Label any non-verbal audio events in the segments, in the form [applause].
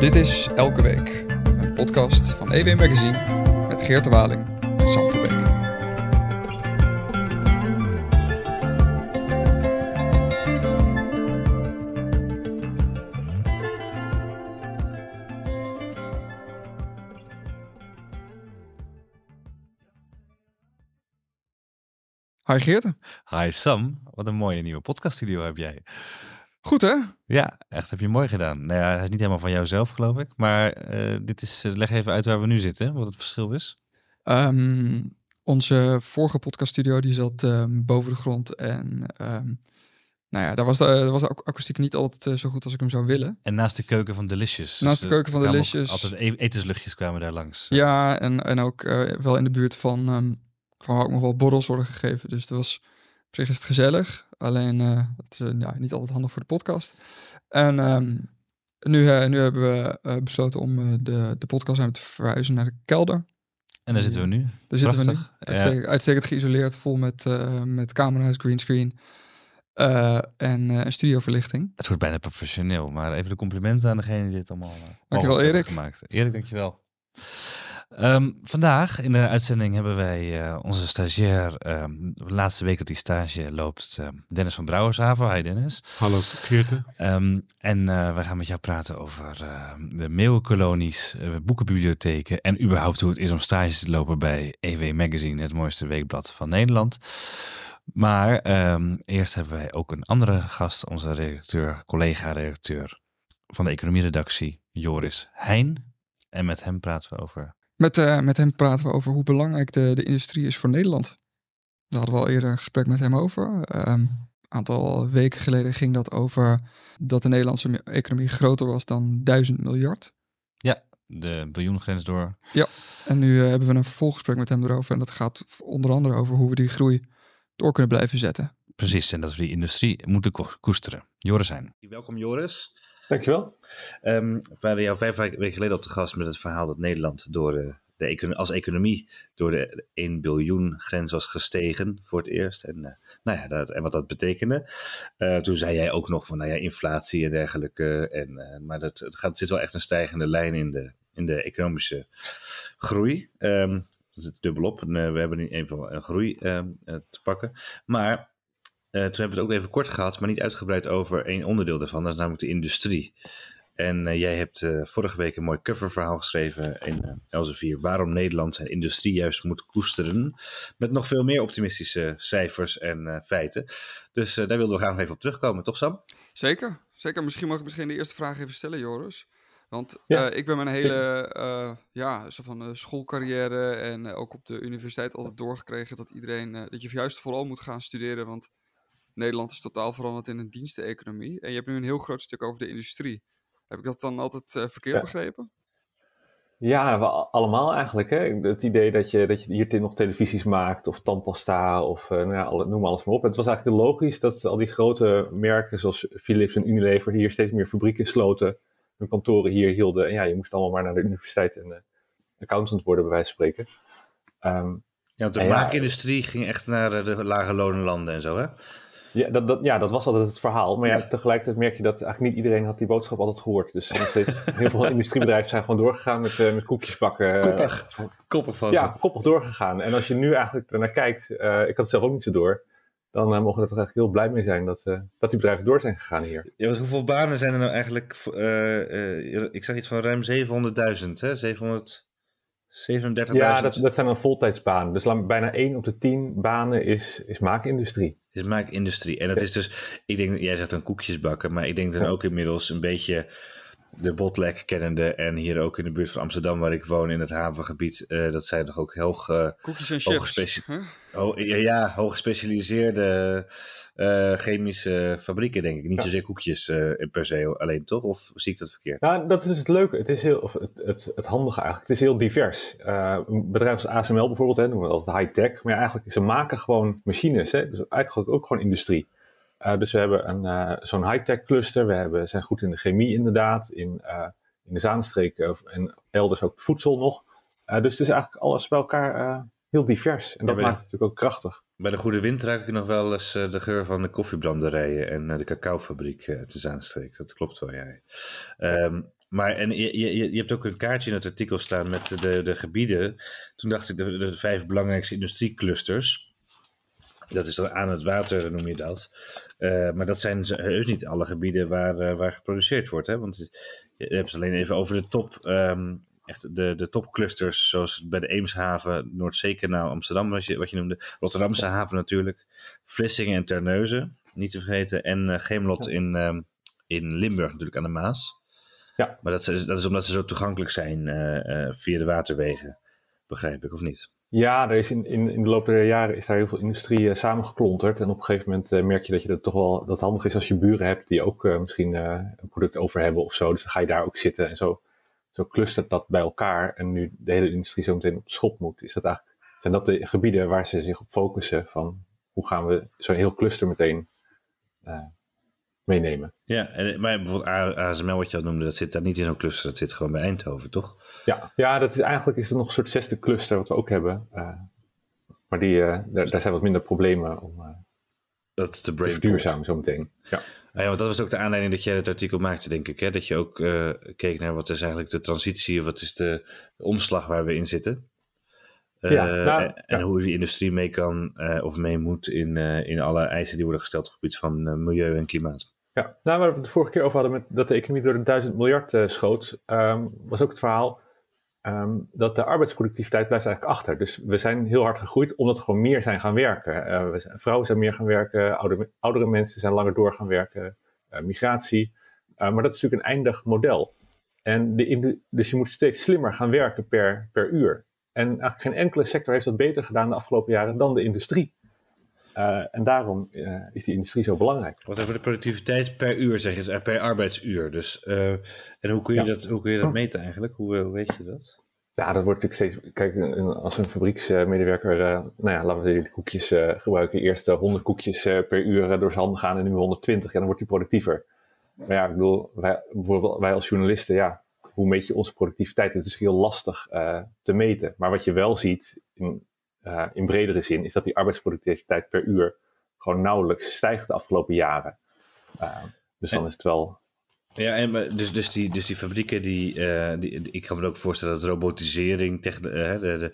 Dit is Elke Week, een podcast van EW Magazine met Geert de Waling en Sam Verbeek. Hi Geert. Hi Sam, wat een mooie nieuwe podcaststudio heb jij. Goed hè? Ja, echt heb je mooi gedaan. Nou ja, hij is niet helemaal van jou zelf geloof ik, maar eh, dit is, eh, leg even uit waar we nu zitten, wat het verschil is. Ehm, onze vorige podcaststudio die zat ehm, boven de grond en ehm, nou ja, daar was de, daar was de ak- akoestiek niet altijd eh, zo goed als ik hem zou willen. En naast de keuken van Delicious. Naast de er keuken van Delicious. Altijd e- etensluchtjes kwamen daar langs. Ja, en, en ook wel in de buurt van, van waar ook nog wel borrels worden gegeven. Dus het was, op zich is het gezellig. Alleen, eh het is eh, ja, niet altijd handig voor de podcast. En ehm, nu, eh, nu hebben we besloten om de, de podcastruimte te verhuizen naar de kelder. En daar zitten we nu. Daar zitten we nu. Ja. Uitstekend, geïsoleerd, vol met, met camera's, greenscreen eh en eh, studioverlichting. Het wordt bijna professioneel, maar even de complimenten aan degene die dit allemaal uh, Dankjewel, Erik. gemaakt. Erik, dankjewel. Ehm, vandaag in de uitzending hebben wij eh, onze stagiair, ehm, de laatste week dat hij stage loopt, ehm, Dennis van Brouwershaven. Hi Dennis. Hallo Geerte. En eh wij gaan met jou praten over de meeuwenkolonies, eh, boekenbibliotheken en überhaupt hoe het is om stage te lopen bij EW Magazine, het mooiste weekblad van Nederland. Maar eerst hebben wij ook een andere gast, onze redacteur, collega-redacteur van de economieredactie, Joris Heijn. En met hem praten we over Met, eh, met hem praten we over hoe belangrijk de, de industrie is voor Nederland. Daar hadden we al eerder een gesprek met hem over. Een aantal weken geleden ging dat over dat de Nederlandse economie groter was dan 1000 miljard. de biljoengrens door. En nu eh, hebben we een vervolggesprek met hem erover. En dat gaat onder andere over hoe we die groei door kunnen blijven zetten. Precies, en dat we die industrie moeten ko- koesteren. Joris Heijn. Welkom Joris. Dankjewel. Ehm we waren jou vijf weken geleden al te gast met het verhaal dat Nederland door de, de als economie door de 1 biljoen grens was gestegen voor het eerst. En, eh, nou ja, dat, en wat dat betekende. Eh, toen zei jij ook nog van nou ja, inflatie en dergelijke. En, eh, maar dat, het gaat, zit wel echt een stijgende lijn in de, in de economische groei. Ehm dat zit dubbelop. Eh, we hebben nu even een groei ehm, eh, te pakken. Maar eh, toen hebben we het ook even kort gehad, maar niet uitgebreid over één onderdeel daarvan. Dat is namelijk de industrie. En eh, jij hebt eh, vorige week een mooi coververhaal geschreven in Elsevier. Waarom Nederland zijn industrie juist moet koesteren. Met nog veel meer optimistische cijfers en eh, feiten. Dus eh, daar wilden we graag nog even op terugkomen, toch Sam? Zeker, zeker. Misschien mag ik misschien de eerste vraag even stellen, Joris. Want Ja. eh, ik ben mijn hele eh, ja, zo van, eh, schoolcarrière en eh, ook op de universiteit altijd doorgekregen dat iedereen, eh, dat je juist vooral moet gaan studeren, want Nederland is totaal veranderd in een diensteconomie. En je hebt nu een heel groot stuk over de industrie. Heb ik dat dan altijd eh, verkeerd Ja. begrepen? Ja, we allemaal eigenlijk. Hè? Het idee dat je, dat je hier nog televisies maakt of tandpasta of eh, nou ja, alle- noem alles maar op. Het was eigenlijk logisch dat al die grote merken zoals Philips en Unilever hier steeds meer fabrieken sloten. Hun kantoren hier hielden. En ja, je moest allemaal maar naar de universiteit en eh, accountant worden bij wijze van spreken. Ehm, Ja, de ja. maakindustrie ging echt naar de lage lonenlanden en zo hè? Ja dat, dat, ja, dat was altijd het verhaal. Maar ja, tegelijkertijd merk je dat eigenlijk niet iedereen had die boodschap altijd gehoord. Dus nog steeds [laughs] heel veel industriebedrijven zijn gewoon doorgegaan met, eh, met koekjes bakken. eh, Koppig. Koppig van ja, koppig doorgegaan. En als je nu eigenlijk ernaar kijkt, eh, ik had het zelf ook niet zo door, dan mogen we er toch eigenlijk heel blij mee zijn dat, dat die bedrijven door zijn gegaan hier. Ja, want hoeveel banen zijn er nou eigenlijk? ik zag iets van ruim 700.000, hè? 737.000. Ja, dat, dat zijn dan voltijdsbanen. Dus bijna 1 op de 10 banen is, is maakindustrie. is maakindustrie. En dat is dus, ik denk, jij zegt dan koekjes bakken, maar ik denk dan Ja. ook inmiddels een beetje de botlek kennende. En hier ook in de buurt van Amsterdam, waar ik woon, in het havengebied, eh, dat zijn toch ook heel ge- Koekjes en Hoge chips. specie- hè? ho- ja, ja, hooggespecialiseerde eh, chemische fabrieken, denk ik. Niet Ja. zozeer koekjes eh, per se alleen, toch? Of zie ik dat verkeerd? Nou, dat is het leuke. Het is heel, of het, het, het handige eigenlijk. Het is heel divers. Eh, een bedrijf als ASML bijvoorbeeld, hè, noemen we altijd high-tech. Maar ja, eigenlijk, ze maken gewoon machines. Hè, dus eigenlijk ook gewoon industrie. Eh, dus we hebben een, eh, zo'n high-tech cluster. We hebben, zijn goed in de chemie inderdaad. In, eh, in de Zaanstreek en elders ook voedsel nog. Dus het is eigenlijk alles bij elkaar heel divers. En dat maakt het natuurlijk ook krachtig. Bij de Goede Wind ruik ik nog wel eens de geur van de koffiebranderijen en de cacaofabriek te Zaanstreek. Dat klopt wel, ja. Ehm, maar en je, je, je hebt ook een kaartje in het artikel staan met de, de gebieden. Toen dacht ik de, de vijf belangrijkste industrieclusters. Dat is dan aan het water, noem je dat. Uh, maar dat zijn heus niet alle gebieden waar, uh, waar geproduceerd wordt. Hè? Want je hebt het alleen even over de top, um, echt de, de topclusters, zoals bij de Eemshaven, Noordzeekanaal, Amsterdam, wat je, wat je noemde. Rotterdamse haven natuurlijk. Vlissingen en Terneuzen, niet te vergeten. En uh, Geemlot in, um, in Limburg natuurlijk aan de Maas. Ja. Maar dat is, dat is omdat ze zo toegankelijk zijn via de waterwegen, begrijp ik, of niet? Ja, er is in, in, in de loop der jaren is daar heel veel industrie uh, samengeklonterd. En op een gegeven moment uh, merk je dat je dat toch wel dat handig is als je buren hebt die ook uh, misschien een product over hebben of zo. Dus dan ga je daar ook zitten en zo, zo clustert dat bij elkaar. En nu de hele industrie zo meteen op de schop moet, is dat eigenlijk, zijn dat de gebieden waar ze zich op focussen van hoe gaan we zo'n heel cluster meteen meenemen. Ja, en, maar bijvoorbeeld ASML wat je al noemde, dat zit daar niet in zo'n cluster, dat zit gewoon bij Eindhoven, toch? Ja, ja dat is, eigenlijk is er nog een soort zesde cluster wat we ook hebben. Uh, maar die, uh, daar, daar, zijn wat minder problemen om uh, dat is de te verduurzamen zometeen. Ja. Ah ja, want dat was ook de aanleiding dat jij het artikel maakte, denk ik. Hè? Dat je ook keek naar wat is eigenlijk de transitie, wat is de, de omslag waar we in zitten. Ja, nou, en, en hoe die industrie mee kan of mee moet in, in alle eisen die worden gesteld op het gebied van milieu en klimaat. Ja, nou, waar we het de vorige keer over hadden met dat de economie door de duizend miljard uh, schoot, um, was ook het verhaal um, dat de arbeidsproductiviteit blijft eigenlijk achter. Dus we zijn heel hard gegroeid omdat we gewoon meer zijn gaan werken. Uh, we zijn, vrouwen zijn meer gaan werken, oude, oudere mensen zijn langer door gaan werken, uh, migratie. maar dat is natuurlijk een eindig model. En de, dus je moet steeds slimmer gaan werken per, per uur. En eigenlijk geen enkele sector heeft dat beter gedaan de afgelopen jaren dan de industrie. Uh, en daarom uh, is die industrie zo belangrijk. Wat over de productiviteit per uur zeg je, dus per arbeidsuur. Dus, uh, en hoe kun je, ja. dat, hoe kun je dat meten eigenlijk? Hoe, hoe weet je dat? Ja, dat wordt natuurlijk steeds. Kijk, als een fabrieksmedewerker, nou ja, laten we die koekjes gebruiken. Eerst 100 koekjes per uur door zijn handen gaan en nu 120. Ja, dan wordt hij productiever. Maar ja, ik bedoel, wij, bijvoorbeeld wij als journalisten, ja, hoe meet je onze productiviteit? Het is heel lastig te meten. Maar wat je wel ziet in, uh, in bredere zin, is dat die arbeidsproductiviteit per uur gewoon nauwelijks stijgt de afgelopen jaren. Uh, dus dan is het wel. Ja, en, dus, dus, die, dus die fabrieken, die, die, ik kan me ook voorstellen dat robotisering, techn de, de,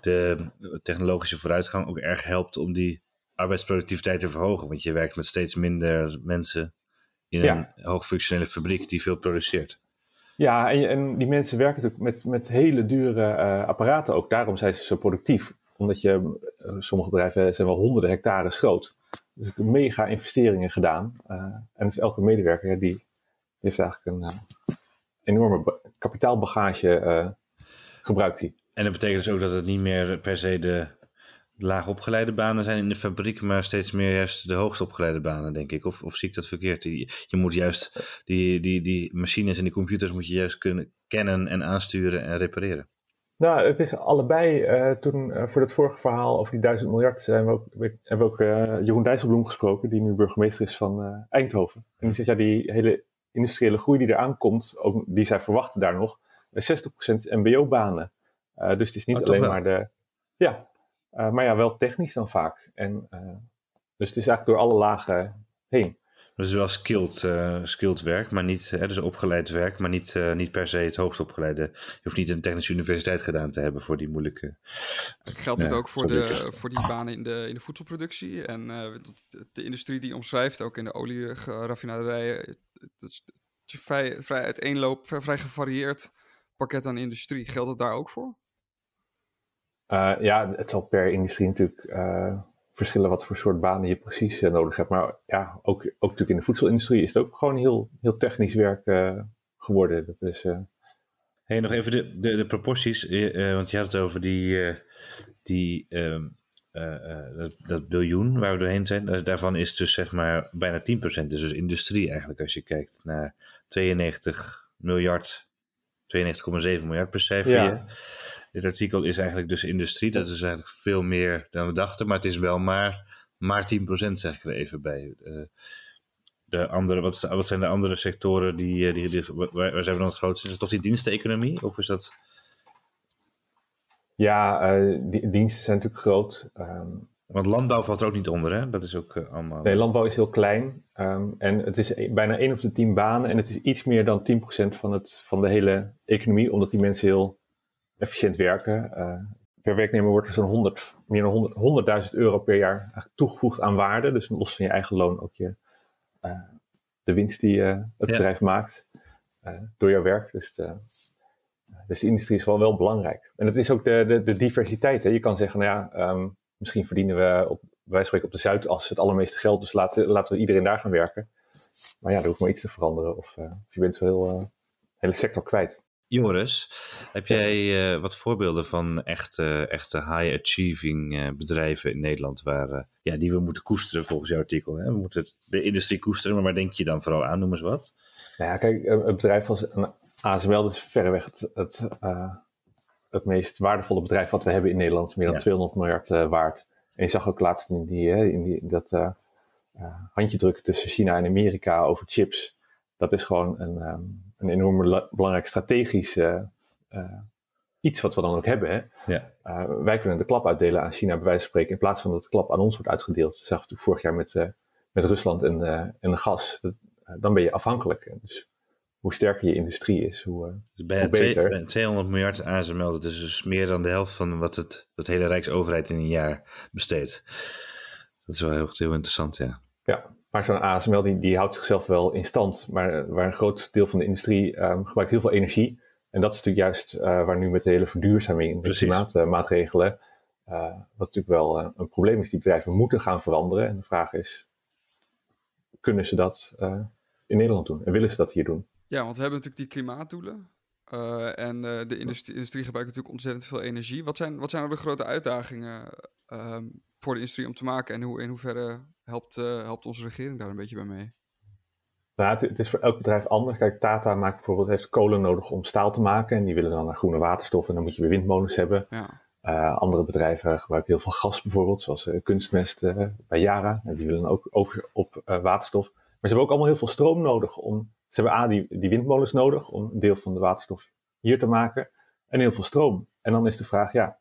de, technologische vooruitgang ook erg helpt om die arbeidsproductiviteit te verhogen. Want je werkt met steeds minder mensen in ja. een hoogfunctionele fabriek die veel produceert. Ja, en, en die mensen werken natuurlijk met, met hele dure apparaten ook. Daarom zijn ze zo productief omdat je, sommige bedrijven zijn wel honderden hectares groot. Dus ik mega investeringen gedaan. Uh, en dus elke medewerker die heeft eigenlijk een enorme kapitaalbagage gebruikt die. En dat betekent dus ook dat het niet meer per se de laag opgeleide banen zijn in de fabriek, maar steeds meer juist de hoogst opgeleide banen, denk ik. Of, of zie ik dat verkeerd? Die, je moet juist die, die, die machines en die computers moet je juist kunnen kennen en aansturen en repareren. Nou, het is allebei. Uh, toen uh, voor het vorige verhaal over die duizend miljard zijn we ook, we, hebben we ook uh, Jeroen Dijsselbloem gesproken, die nu burgemeester is van Eindhoven. En die zegt, ja, die hele industriële groei die eraan komt, ook, die zij verwachten daar nog, 60% mbo-banen. dus het is niet Oh, alleen maar de... Ja, maar ja, wel technisch dan vaak. En, dus het is eigenlijk door alle lagen heen. Dat is wel skilled, uh, skilled werk, maar niet, hè, dus opgeleid werk, maar niet, uh, niet per se het hoogst opgeleide. Je hoeft niet een technische universiteit gedaan te hebben voor die moeilijke. Geldt dit ook voor, de, voor die banen in de, in de voedselproductie en uh, de industrie die omschrijft, ook in de olieraffinaderijen? Het is vrij, vrij uiteenloop, vrij, vrij gevarieerd pakket aan industrie. Geldt het daar ook voor? Ja, het zal per industrie natuurlijk verschillen wat voor soort banen je precies uh, nodig hebt. Maar ja, ook, ook natuurlijk in de voedselindustrie is het ook gewoon heel, heel technisch werk geworden. Dat is, hey, nog even de, de, de proporties, want je had het over die, die, ehm, dat, dat, biljoen waar we doorheen zijn. Daarvan is dus zeg maar bijna 10%. Dus, dus industrie eigenlijk als je kijkt naar 92 miljard, 92,7 miljard per cijfer. Ja. Dit artikel is eigenlijk dus industrie. Dat is eigenlijk veel meer dan we dachten. Maar het is wel maar, maar 10% zeg ik er even bij. Uh, de andere, wat, wat, zijn de andere sectoren die, die, die waar, waar, zijn we dan het grootste? Is het toch die diensteconomie? Of is dat... Ja, uh, die, diensten zijn natuurlijk groot. Um, Want landbouw valt er ook niet onder, hè? Dat is ook uh, allemaal... Nee, landbouw is heel klein. Um, en het is e- bijna 1 op de 10 banen. En het is iets meer dan 10% van, het, van de hele economie. Omdat die mensen heel efficiënt werken. Uh, per werknemer wordt er zo'n 100, meer dan 100, 100.000 euro per jaar toegevoegd aan waarde. Dus los van je eigen loon ook je, uh, de winst die het bedrijf maakt. door jouw werk. Dus de, dus de industrie is wel, wel belangrijk. En het is ook de, de, de diversiteit. Hè. Je kan zeggen, nou ja, um, misschien verdienen we op, wij spreken op de Zuidas het allermeeste geld, dus laten, laten we iedereen daar gaan werken. Maar ja, er hoeft maar iets te veranderen of, uh, of je bent zo heel, uh, hele sector kwijt. Joris, heb jij uh, wat voorbeelden van echte, echte high-achieving bedrijven in Nederland waar, ja, die we moeten koesteren volgens jouw artikel? Hè? We moeten de industrie koesteren, maar waar denk je dan vooral aan? Noem eens wat. Nou ja, kijk, een bedrijf als een ASML dat is verreweg het, het, uh, het meest waardevolle bedrijf wat we hebben in Nederland. Meer dan ja. 200 miljard uh, waard. En je zag ook laatst in, die, in die, dat handje drukken tussen China en Amerika over chips. Dat is gewoon een, um, een enorm belangrijk strategisch iets wat we dan ook hebben. Hè? Ja. wij kunnen de klap uitdelen aan China, bij wijze van spreken, in plaats van dat de klap aan ons wordt uitgedeeld. Dat we natuurlijk vorig jaar met, met Rusland en, en de gas. Dat, dan ben je afhankelijk. Dus hoe sterker je industrie is, hoe, dus hoe beter. Twee, 200 miljard ASML, dat is dus meer dan de helft van wat het, het hele Rijksoverheid in een jaar besteedt. Dat is wel heel, heel interessant, ja. Ja, maar zo'n ASML die, die houdt zichzelf wel in stand, maar waar een groot deel van de industrie um, gebruikt heel veel energie. En dat is natuurlijk juist uh, waar nu met de hele verduurzaming en klimaatmaatregelen, uh, wat natuurlijk wel uh, een probleem is. Die bedrijven moeten gaan veranderen. En de vraag is, kunnen ze dat in Nederland doen? En willen ze dat hier doen? Ja, want we hebben natuurlijk die klimaatdoelen. Uh, en uh, de industrie, industrie, gebruikt natuurlijk ontzettend veel energie. Wat zijn, wat zijn nou de grote uitdagingen uh, voor de industrie om te maken? En hoe, in hoeverre helpt, helpt onze regering daar een beetje bij mee? Nou, het, het, is voor elk bedrijf anders. Kijk, Tata maakt bijvoorbeeld, heeft kolen nodig om staal te maken. En die willen dan naar groene waterstof. En dan moet je weer windmolens hebben. Ja. andere bedrijven gebruiken heel veel gas bijvoorbeeld. Zoals kunstmest bij Yara. En die willen ook over op waterstof. Maar ze hebben ook allemaal heel veel stroom nodig om ze hebben A, die, die windmolens nodig om een deel van de waterstof hier te maken. En heel veel stroom. En dan is de vraag, ja,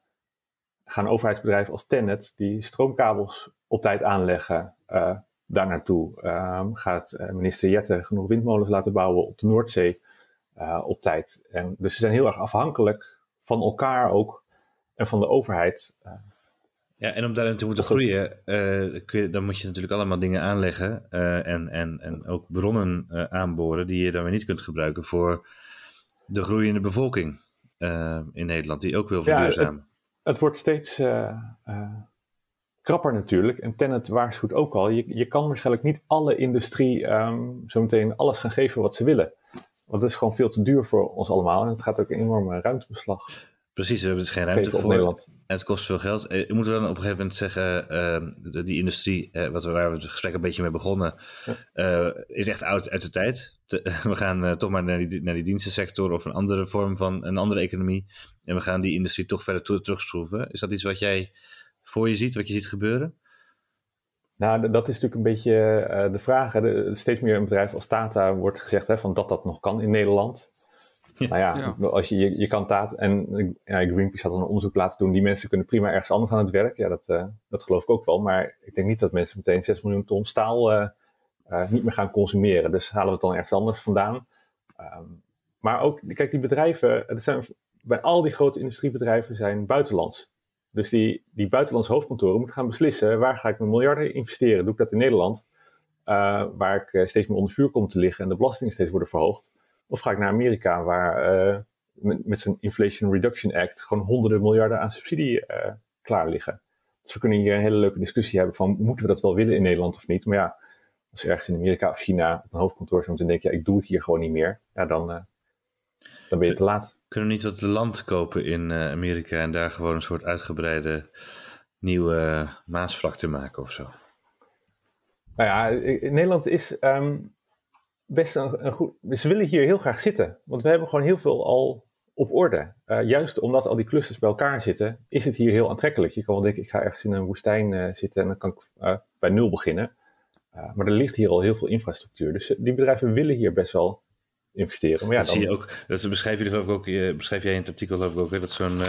gaan overheidsbedrijven als Tennet die stroomkabels op tijd aanleggen uh, daar naartoe? Uh, gaat uh, minister Jette genoeg windmolens laten bouwen op de Noordzee uh, op tijd? En, dus ze zijn heel erg afhankelijk van elkaar ook en van de overheid. Ja, en om daarin te moeten groeien, uh, kun je, dan moet je natuurlijk allemaal dingen aanleggen uh, en, en, en ook bronnen uh, aanboren die je dan weer niet kunt gebruiken voor de groeiende bevolking in Nederland, die ook wil verduurzamen. Het, wordt steeds krapper natuurlijk. En Tennet waarschuwt ook al, je, je kan waarschijnlijk niet alle industrie um, zometeen alles gaan geven wat ze willen. Want het is gewoon veel te duur voor ons allemaal en het gaat ook een enorme ruimtebeslag. Precies, we hebben dus geen ruimte voor. Nederland. En het kost veel geld. Je moet dan op een gegeven moment zeggen, uh, die industrie, uh, wat we, waar we het gesprek een beetje mee begonnen, uh, is echt oud uit de tijd. Te, [laughs] we gaan toch maar naar die, naar die dienstensector of een andere vorm van een andere economie. En we gaan die industrie toch verder to- terugschroeven. Is dat iets wat jij voor je ziet, wat je ziet gebeuren? Nou, dat is natuurlijk een beetje de vraag. Hè. Steeds meer een bedrijf als Tata wordt gezegd hè, van dat dat nog kan in Nederland. [laughs] Ja. Nou ja, ja, als je, je, je kan taat en ja, Greenpeace had een onderzoek laten doen. Die mensen kunnen prima ergens anders aan het werk. Ja, dat, uh, dat geloof ik ook wel. Maar ik denk niet dat mensen meteen 6 miljoen ton staal uh, uh, niet meer gaan consumeren. Dus halen we het dan ergens anders vandaan. Um, maar ook, kijk, die bedrijven, het zijn, bij al die grote industriebedrijven zijn buitenlands. Dus die, die buitenlandse hoofdkantoren moeten gaan beslissen, waar ga ik mijn miljarden investeren? Doe ik dat in Nederland? waar ik steeds meer onder vuur kom te liggen en de belastingen steeds worden verhoogd. Of ga ik naar Amerika, waar uh, met, met zijn Inflation Reduction Act gewoon honderden miljarden aan subsidie uh, klaar liggen. Dus we kunnen hier een hele leuke discussie hebben van, moeten we dat wel willen in Nederland of niet? Maar ja, als je ergens in Amerika of China op een hoofdkantoor zit en denk je, ja, ik doe het hier gewoon niet meer. Ja, dan, uh, dan ben je te laat. Kunnen we niet wat land kopen in Amerika en daar gewoon een soort uitgebreide nieuwe maasvlakte maken of zo? Nou ja, in Nederland is... Um, best een, een, goed. Ze willen hier heel graag zitten. Want we hebben gewoon heel veel al op orde. Uh, juist omdat al die clusters bij elkaar zitten, is het hier heel aantrekkelijk. Je kan wel denken, ik ga ergens in een woestijn uh, zitten en dan kan ik uh, bij nul beginnen. maar er ligt hier al heel veel infrastructuur. Dus die bedrijven willen hier best wel investeren. Maar ja, dat dan... zie je ook. Dat beschrijf, je geloof ik ook, beschrijf jij in het artikel geloof ik ook, hè, dat zo'n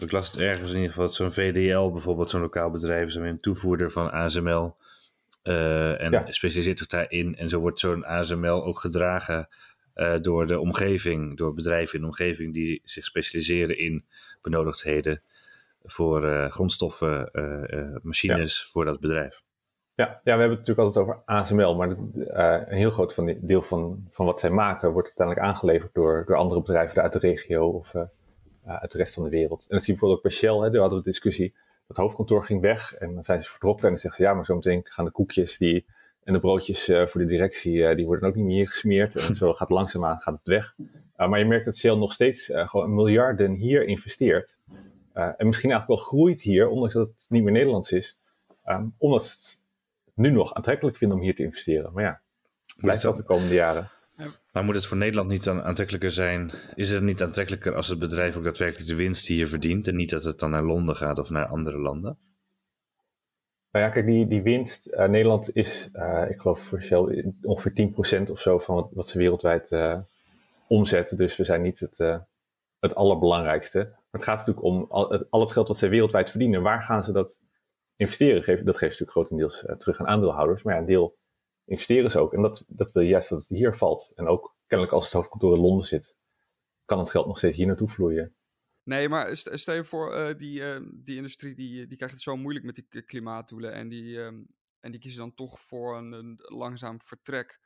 ik las het ergens in ieder geval zo'n VDL bijvoorbeeld, zo'n lokaal bedrijf, is een toevoerder van ASML. Uh, en ja. specialiseert zich daarin. En zo wordt zo'n ASML ook gedragen uh, door de omgeving, door bedrijven in de omgeving die zich specialiseren in benodigdheden voor uh, grondstoffen, machines ja. voor dat bedrijf. Ja, ja, we hebben het natuurlijk altijd over ASML, maar een heel groot van deel van, van wat zij maken wordt uiteindelijk aangeleverd door, door andere bedrijven uit de regio of uit de rest van de wereld. En dat zie je bijvoorbeeld ook bij Shell, hè, daar hadden we een discussie het hoofdkantoor ging weg en dan zijn ze vertrokken en dan zeggen ze ja, maar zometeen gaan de koekjes die, en de broodjes uh, voor de directie, uh, die worden ook niet meer gesmeerd. En [laughs] zo gaat langzaamaan gaat het weg. Uh, maar je merkt dat Shell nog steeds gewoon miljarden hier investeert. en misschien eigenlijk wel groeit hier, ondanks dat het niet meer Nederlands is. Um, omdat het nu nog aantrekkelijk vindt om hier te investeren. Maar ja, blijft wel de komende jaren. Maar moet het voor Nederland niet dan aantrekkelijker zijn? Is het niet aantrekkelijker als het bedrijf ook daadwerkelijk de winst hier verdient en niet dat het dan naar Londen gaat of naar andere landen? Nou ja, kijk, die, die winst. Uh, Nederland is, uh, ik geloof voor Shell, ongeveer 10% of zo van wat, ze wereldwijd uh, omzetten. Dus we zijn niet het, het allerbelangrijkste. Maar het gaat natuurlijk om al het, al het geld wat zij wereldwijd verdienen. Waar gaan ze dat investeren? Dat geeft natuurlijk grotendeels terug aan aandeelhouders. Maar ja, een deel investeren ze ook. En dat, dat wil juist dat het hier valt. En ook kennelijk als het hoofdkantoor in Londen zit, kan het geld nog steeds hier naartoe vloeien. Nee, maar stel je voor, uh, die, uh, die industrie die, die krijgt het zo moeilijk met die klimaatdoelen. En die, um, en die kiezen dan toch voor een, een langzaam vertrek.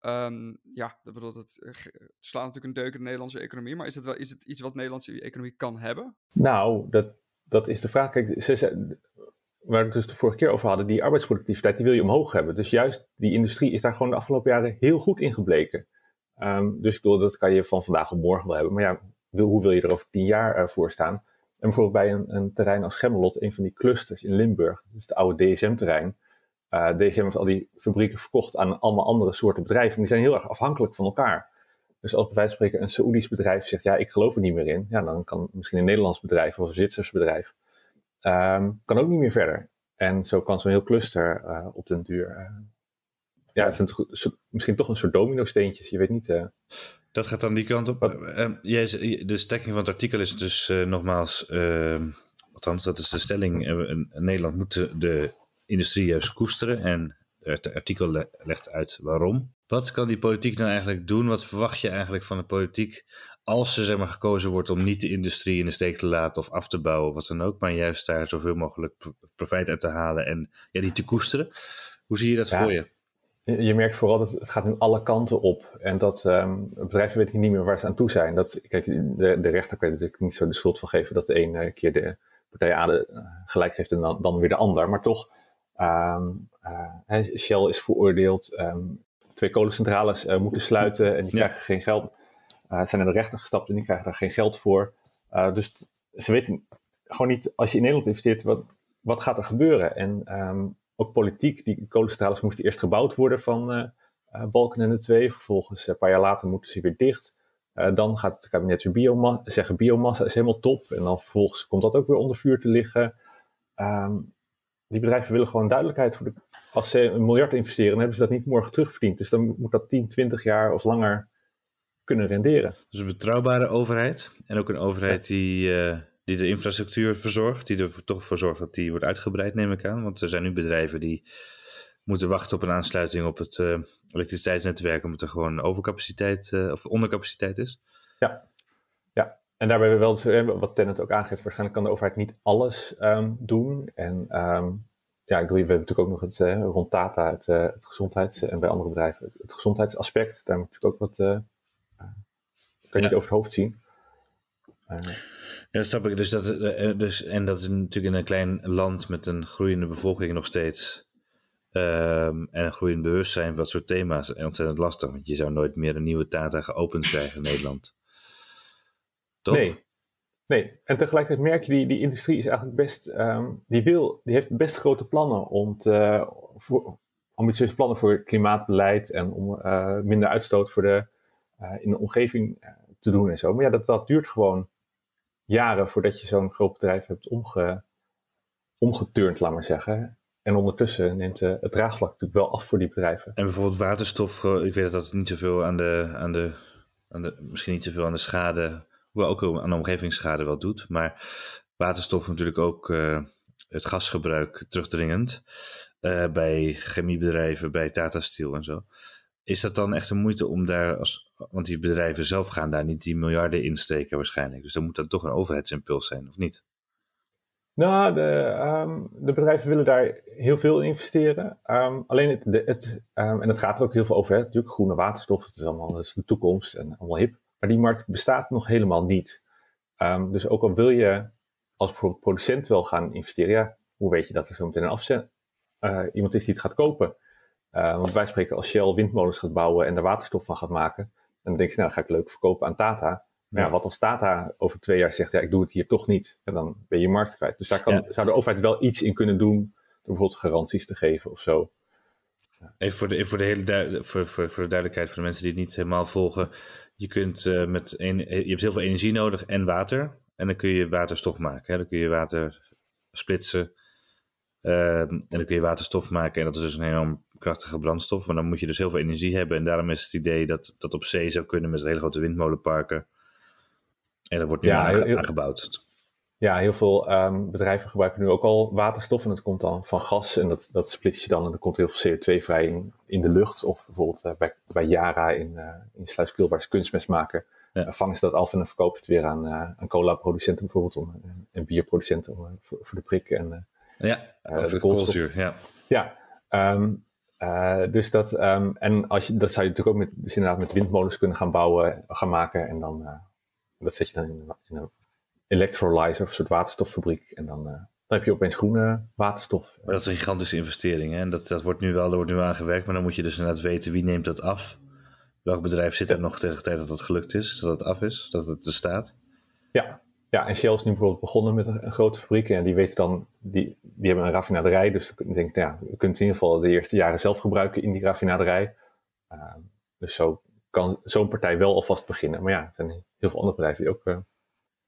Um, ja, dat bedoelt, het, het slaat natuurlijk een deuk in de Nederlandse economie. Maar is het, wel, is het iets wat de Nederlandse economie kan hebben? Nou, dat, dat is de vraag. Kijk, ze, waar we het dus de vorige keer over hadden, die arbeidsproductiviteit, die wil je omhoog hebben. Dus juist die industrie is daar gewoon de afgelopen jaren heel goed in gebleken. Um, dus ik bedoel, dat kan je van vandaag op morgen wel hebben. Maar ja, wil, hoe wil je er over tien jaar uh, voor staan? En bijvoorbeeld bij een, een, terrein als Gemmelot, een van die clusters in Limburg, dus het oude DSM-terrein. Uh, eh, DSM heeft al die fabrieken verkocht aan allemaal andere soorten bedrijven. En die zijn heel erg afhankelijk van elkaar. Dus als bij wijze van spreken een Saoedisch bedrijf zegt, ja, ik geloof er niet meer in. Ja, dan kan misschien een Nederlands bedrijf of een Zwitsers bedrijf Um, kan ook niet meer verder. En zo kan zo'n heel cluster uh, op den duur. Uh, ja, het zijn misschien toch een soort domino-steentjes. Je weet niet. Uh, dat gaat dan die kant op. Jij, de stekking van het artikel is dus nogmaals. Ehm, althans, dat is de stelling. Nederland moet de industrie juist koesteren. En het artikel legt uit waarom. Wat kan die politiek nou eigenlijk doen? Wat verwacht je eigenlijk van de politiek als er zeg maar, gekozen wordt om niet de industrie in de steek te laten of af te bouwen, wat dan ook, maar juist daar zoveel mogelijk profijt uit te halen en ja, die te koesteren. Hoe zie je dat voor je? Je merkt vooral dat het gaat nu alle kanten op. En dat um, bedrijven weten niet meer waar ze aan toe zijn. Dat, kijk, de, de rechter kan je natuurlijk niet zo de schuld van geven dat de ene keer de partij A de, uh, gelijk geeft en dan, dan weer de ander. Maar toch, um, uh, Shell is veroordeeld. Um, twee kolencentrales uh, moeten sluiten en die krijgen geen geld. Uh, zijn naar de rechter gestapt en die krijgen daar geen geld voor. Uh, dus ze weten gewoon niet, als je in Nederland investeert, wat, wat gaat er gebeuren? En um, ook politiek, die kolencentrales moesten eerst gebouwd worden van uh, Balken en de Twee. Vervolgens, een paar jaar later, moeten ze weer dicht. dan gaat het kabinet weer zeggen biomassa is helemaal top. En dan vervolgens komt dat ook weer onder vuur te liggen. Um, die bedrijven willen gewoon duidelijkheid. Voor de, als ze een miljard investeren, hebben ze dat niet morgen terugverdiend. Dus dan moet dat 10, 20 jaar of langer kunnen renderen. Dus een betrouwbare overheid en ook een overheid die, uh, die de infrastructuur verzorgt, die er toch voor zorgt dat die wordt uitgebreid, neem ik aan. Want er zijn nu bedrijven die moeten wachten op een aansluiting op het uh, elektriciteitsnetwerk, omdat er gewoon overcapaciteit uh, of ondercapaciteit is. Ja, ja. En daarbij hebben we wel, wat Tennet ook aangeeft, waarschijnlijk kan de overheid niet alles um, doen. En um, ja, ik bedoel, we hebben natuurlijk ook nog het rond data, het, het gezondheids- en bij andere bedrijven het gezondheidsaspect. Daar moet natuurlijk ook wat kan je niet over het hoofd zien. Ja, dat snap ik. Dus dat, uh, dus, en dat is natuurlijk in een klein land met een groeiende bevolking nog steeds. Um, en een groeiend bewustzijn van dat soort thema's. En ontzettend lastig, want je zou nooit meer een nieuwe data geopend krijgen in Nederland. Toch? Nee. Nee, en tegelijkertijd merk je, die, die industrie is eigenlijk best, um, die, wil, die heeft best grote plannen om te, voor, ambitieuze plannen voor klimaatbeleid en om uh, minder uitstoot voor de, uh, in de omgeving te doen en zo. Maar ja, dat, dat duurt gewoon jaren voordat je zo'n groot bedrijf hebt omge, omgeturnd, laat maar zeggen. En ondertussen neemt uh, het draagvlak natuurlijk wel af voor die bedrijven. En bijvoorbeeld waterstof, ik weet dat dat niet zoveel aan de, aan de, aan de misschien niet zoveel aan de schade Hoewel ook aan de omgevingsschade wel doet. Maar waterstof natuurlijk ook het gasgebruik terugdringend. bij chemiebedrijven, bij Tata Steel en zo. Is dat dan echt een moeite om daar, als, want die bedrijven zelf gaan daar niet die miljarden in steken waarschijnlijk. Dus dan moet dat toch een overheidsimpuls zijn, of niet? Nou, de, ehm, de bedrijven willen daar heel veel in investeren. Ehm, alleen het, het um, en het gaat er ook heel veel over, hè? natuurlijk groene waterstof, het is allemaal dat de toekomst en allemaal hip. Maar die markt bestaat nog helemaal niet. dus ook al wil je als producent wel gaan investeren, ja, hoe weet je dat er zo meteen een afzet, uh, iemand is die het gaat kopen? Uh, want wij spreken als Shell windmolens gaat bouwen en er waterstof van gaat maken, dan denk je, nou, dan ga ik leuk verkopen aan Tata. Maar ja, wat als Tata over twee jaar zegt, ja, ik doe het hier toch niet, en dan ben je markt kwijt. Dus daar kan, zou de overheid wel iets in kunnen doen, door bijvoorbeeld garanties te geven of zo. Even voor de, voor, de hele voor, voor, voor de duidelijkheid voor de mensen die het niet helemaal volgen. Je, kunt, uh, met een, je hebt heel veel energie nodig en water. En dan kun je waterstof maken. Hè? Dan kun je water splitsen. Uh, en dan kun je waterstof maken. En dat is dus een enorm krachtige brandstof. Maar dan moet je dus heel veel energie hebben. En daarom is het idee dat dat op zee zou kunnen met hele grote windmolenparken. En dat wordt nu ja, aangebouwd. Ja, heel veel um, bedrijven gebruiken nu ook al waterstof. En dat komt dan van gas. En dat, dat splits je dan. En er komt heel veel CO2 vrij in, in de lucht. Of bijvoorbeeld uh, bij, bij Yara in, uh, in Sluiskilbaars kunstmest maken. Ja. Uh, vangen ze dat af en dan verkopen het weer aan, aan cola-producenten bijvoorbeeld. Om, en bierproducenten om, voor, voor, de prik. En, ja, de koolzuur. Ja, ja um, uh, dus dat, um, en als je, dat zou je natuurlijk ook met, dus inderdaad met windmolens kunnen gaan bouwen, gaan maken. En dan, uh, dat zet je dan in, in, een electrolyzer of een soort waterstoffabriek. En dan, uh, dan heb je opeens groene waterstof. Maar dat is een gigantische investering. Hè? En dat, dat wordt nu wel, er wordt nu aangewerkt. Maar dan moet je dus inderdaad weten wie neemt dat af. Welk bedrijf zit er nog tegen de tijd dat het gelukt is, dat het af is, dat het er staat? Ja, ja, en Shell is nu bijvoorbeeld begonnen met een, grote fabriek. En die weten dan, die, die hebben een raffinaderij. Dus ik denk, nou ja, je kunt in ieder geval de eerste jaren zelf gebruiken in die raffinaderij. Uh, dus zo kan zo'n partij wel alvast beginnen. Maar ja, er zijn heel veel andere bedrijven die ook uh,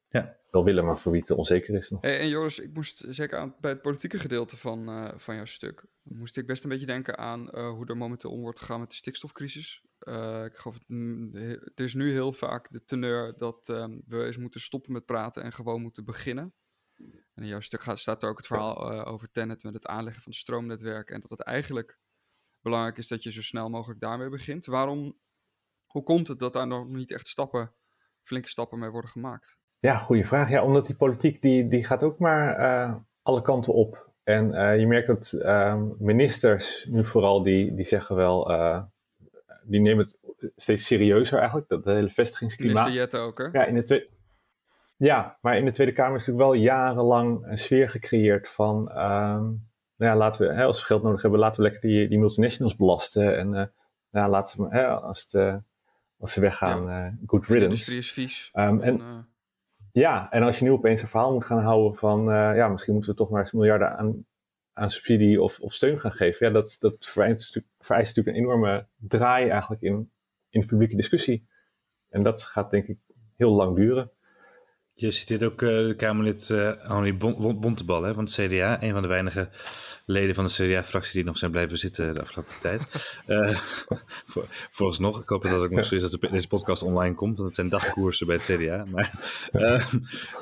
ja. Wel willen, maar voor wie het onzeker is. Nog. Hey, en Joris, ik moest zeker aan, bij het politieke gedeelte van, uh, van jouw stuk, moest ik best een beetje denken aan hoe er momenteel om wordt gegaan met de stikstofcrisis. Uh, ik geloof, het, het is nu heel vaak de teneur dat um, we eens moeten stoppen met praten en gewoon moeten beginnen. En in jouw stuk gaat, staat er ook het verhaal over Tenet met het aanleggen van het stroomnetwerk. En dat het eigenlijk belangrijk is dat je zo snel mogelijk daarmee begint. Waarom, hoe komt het dat daar nog niet echt stappen, flinke stappen mee worden gemaakt? Ja, goede vraag. Ja, omdat die politiek die, die gaat ook maar uh, alle kanten op. En je merkt dat ehm, ministers nu vooral die, die zeggen wel die nemen het steeds serieuzer eigenlijk, dat, hele vestigingsklimaat. Minister Jette ook, hè? Ja, in de tweede... Ja, maar in de Tweede Kamer is natuurlijk wel jarenlang een sfeer gecreëerd van, um, nou ja, laten we, hè, als we geld nodig hebben, laten we lekker die, die multinationals belasten. En nou, laten we, hè, als, het, als ze weggaan, ja. good riddance. De industrie is vies. Um, en, en ja, en als je nu opeens een verhaal moet gaan houden van, ja, misschien moeten we toch maar eens miljarden aan aan subsidie of, of steun gaan geven, ja, dat, dat vereist, vereist natuurlijk een enorme draai eigenlijk in, in de publieke discussie. En dat gaat denk ik heel lang duren. Je citeert ook uh, de Kamerlid uh, Henri Bontebal hè, van het CDA. Een van de weinige leden van de CDA-fractie die nog zijn blijven zitten de afgelopen tijd. Uh, [laughs] voor, vooralsnog, ik hoop dat het ook nog zo is dat deze podcast online komt. Want het zijn dagkoersen bij het CDA. Maar,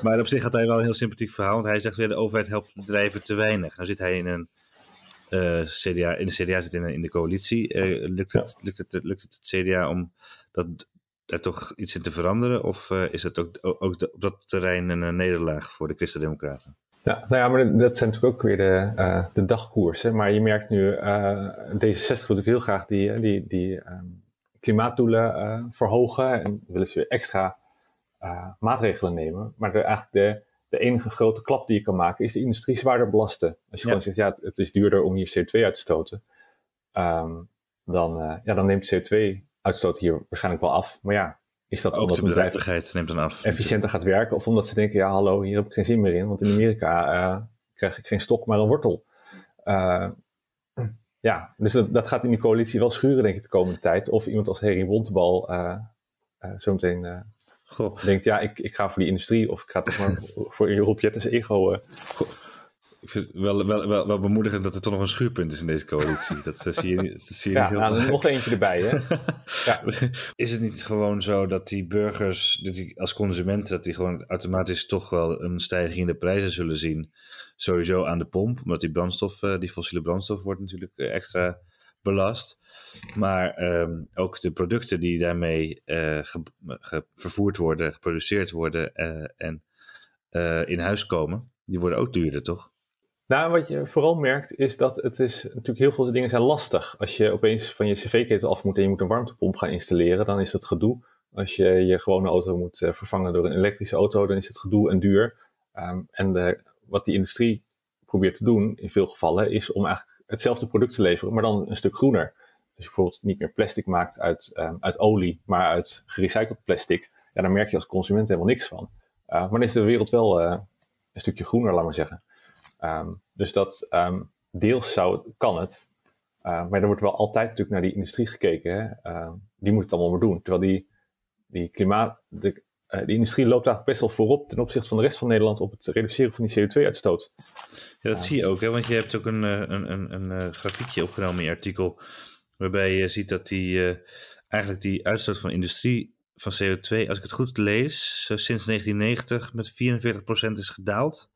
maar op zich had hij wel een heel sympathiek verhaal. Want hij zegt weer de overheid helpt bedrijven te weinig. Nou zit hij in een CDA, in de CDA zit in, in de coalitie. lukt, het, lukt, het, lukt het het CDA om dat daar toch iets in te veranderen? Of uh, is het ook, ook op dat terrein een, een nederlaag voor de Christen-Democraten? Ja, nou ja, maar dat zijn natuurlijk ook weer de, uh, de dagkoersen. Maar je merkt nu, uh, D66 wil natuurlijk heel graag die, die, die um, klimaatdoelen verhogen. En willen ze weer extra maatregelen nemen. Maar de, eigenlijk de, de enige grote klap die je kan maken is de industrie zwaarder belasten. Als je ja. gewoon zegt, ja, het, is duurder om hier CO2 uit te stoten. Um, dan, ja, dan neemt CO2 uitstoot hier waarschijnlijk wel af. Maar ja, is dat ook de bedrijvigheid neemt dan af. Efficiënter gaat werken of omdat ze denken, ja hallo, hier heb ik geen zin meer in. Want in Amerika uh, krijg ik geen stok, maar een wortel. Uh, ja, dus dat, dat, gaat in die coalitie wel schuren, denk ik, de komende tijd. Of iemand als Harry Wontebal uh, zometeen denkt, ja, ik, ik ga voor die industrie. Of ik ga toch maar [laughs] voor Rob Jettens ego Ik vind het wel, wel, wel, wel bemoedigend dat er toch nog een schuurpunt is in deze coalitie. Dat, zie je, dat zie je Ja, niet heel nou, nog eentje erbij, hè? [laughs] Ja. Is het niet gewoon zo dat die burgers, dat die als consumenten, dat die gewoon automatisch toch wel een stijging in de prijzen zullen zien? Sowieso aan de pomp, omdat die brandstof, eh, die fossiele brandstof wordt natuurlijk eh, extra belast. Maar ehm, ook de producten die daarmee eh, ge- ge- vervoerd worden, geproduceerd worden eh, en eh, in huis komen, die worden ook duurder, toch? Nou, wat je vooral merkt is dat het is natuurlijk heel veel dingen zijn lastig. Als je opeens van je cv-ketel af moet en je moet een warmtepomp gaan installeren, dan is dat gedoe. Als je je gewone auto moet eh, vervangen door een elektrische auto, dan is het gedoe en duur. Ehm, en de, wat die industrie probeert te doen in veel gevallen is om eigenlijk hetzelfde product te leveren, maar dan een stuk groener. Dus je bijvoorbeeld niet meer plastic maakt uit, ehm, uit olie, maar uit gerecycled plastic. Ja, daar merk je als consument helemaal niks van. Eh, maar dan is de wereld wel eh, een stukje groener, laat maar zeggen. Ehm, dus dat ehm, deels zou, kan het. Uh, maar er wordt wel altijd natuurlijk naar die industrie gekeken. Hè? Ehm, die moet het allemaal maar doen. Terwijl die, die klimaat, de, eh, die industrie loopt eigenlijk best wel voorop ten opzichte van de rest van Nederland op het reduceren van die CO2-uitstoot. Ja, dat zie je ook, hè? want je hebt ook een, eh, een, een, een eh, grafiekje opgenomen in je artikel, waarbij je ziet dat die, eigenlijk die uitstoot van industrie van CO2, als ik het goed lees, sinds 1990 met 44% is gedaald.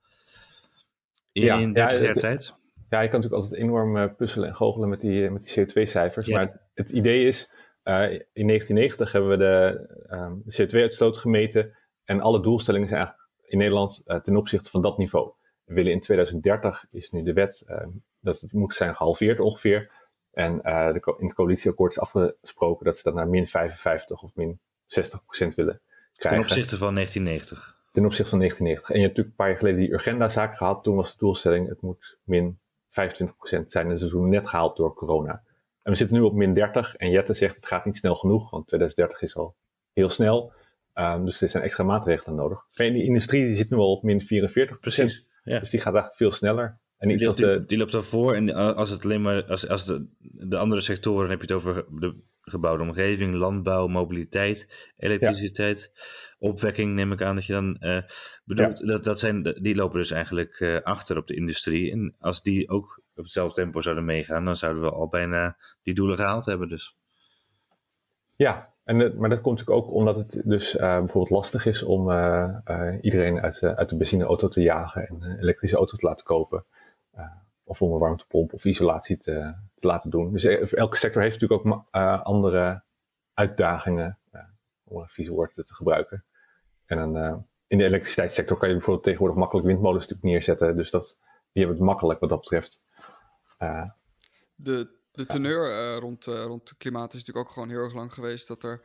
In Ja, ja, 30 jaar het- tijd. Ja, je kan natuurlijk altijd enorm eh, puzzelen en goochelen met die, met die CO2-cijfers. Ja. Maar het idee is, eh, in 1990 hebben we de, ehm, de CO2-uitstoot gemeten. En alle doelstellingen zijn eigenlijk in Nederland eh, ten opzichte van dat niveau. We willen in 2030, is nu de wet, ehm, dat het moet zijn gehalveerd ongeveer. En eh, de, in het coalitieakkoord is afgesproken dat ze dat naar min 55 of min 60 procent willen Ten krijgen. opzichte van 1990. Ten opzichte van 1990. En je hebt natuurlijk een paar jaar geleden die Urgenda-zaak gehad. Toen was de doelstelling, het moet min 25% zijn. En ze toen net gehaald door corona. En we zitten nu op min 30. En Jette zegt, het gaat niet snel genoeg. Want 2030 is al heel snel. Ehm, dus er zijn extra maatregelen nodig. En die industrie die zit nu al op min 44%. Precies. Ja. Dus die gaat eigenlijk veel sneller. En iets Die, als die, de, die loopt dan voor en als het alleen maar, als, als de, de andere sectoren, dan heb je het over de gebouwde omgeving, landbouw, mobiliteit, elektriciteit, opwekking neem ik aan dat je dan eh, bedoelt. Dat, dat zijn, die lopen dus eigenlijk eh, achter op de industrie. En als die ook op hetzelfde tempo zouden meegaan, dan zouden we al bijna die doelen gehaald hebben. Dus. Ja, en maar dat komt natuurlijk ook omdat het dus eh, bijvoorbeeld lastig is om iedereen uit, de- uit de benzineauto te jagen en een elektrische auto te laten kopen. Of om een warmtepomp of isolatie te, te laten doen. Dus eh, elke sector heeft natuurlijk ook eh, andere uitdagingen, eh, om een vieze woord te gebruiken. En dan, in de elektriciteitssector kan je bijvoorbeeld tegenwoordig makkelijk windmolens natuurlijk neerzetten. Dus dat, die hebben het makkelijk wat dat betreft. De, de teneur rond, rond klimaat is natuurlijk ook gewoon heel erg lang geweest dat er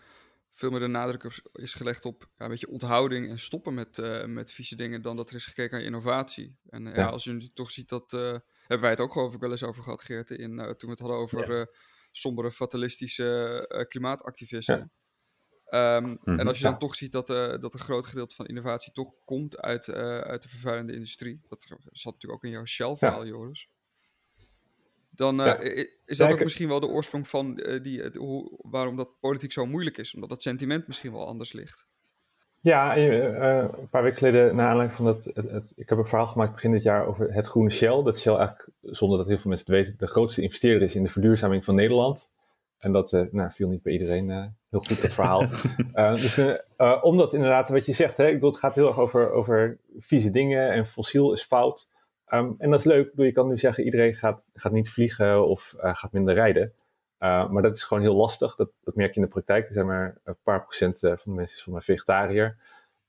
veel meer de nadruk is gelegd op ja, een beetje onthouding en stoppen met, met vieze dingen dan dat er is gekeken naar innovatie. En ja. Ja. als je nu toch ziet dat, hebben wij het ook geloof ik wel eens over gehad Geert, in, eh, toen we het hadden over eh, sombere fatalistische eh, klimaatactivisten. Ehm, En als je dan Ja. toch ziet dat, dat een groot gedeelte van innovatie toch komt uit, uit de vervuilende industrie. Dat zat natuurlijk ook in jouw Shell-verhaal, Joris. Dan Ja. is dat Ja, ook ik- misschien wel de oorsprong van die, hoe, waarom dat politiek zo moeilijk is. Omdat het sentiment misschien wel anders ligt. Ja, eh, eh, een paar weken geleden, naar aanleiding van dat, het, het- ik heb een verhaal gemaakt begin dit jaar over het groene Shell. Dat Shell eigenlijk, zonder dat heel veel mensen het weten, de grootste investeerder is in de verduurzaming van Nederland. En dat eh, nou, viel niet bij iedereen heel goed, het verhaal. [laughs] Dus, omdat inderdaad, wat je zegt, hè, ik bedoel, het gaat heel erg over, over vieze dingen en fossiel is fout. Ehm, en dat is leuk, bedoel, je kan nu zeggen, iedereen gaat, gaat niet vliegen of gaat minder rijden. Uh, maar dat is gewoon heel lastig. Dat, dat merk je in de praktijk. Er zijn maar een paar procent uh, van de mensen is van mij vegetariër.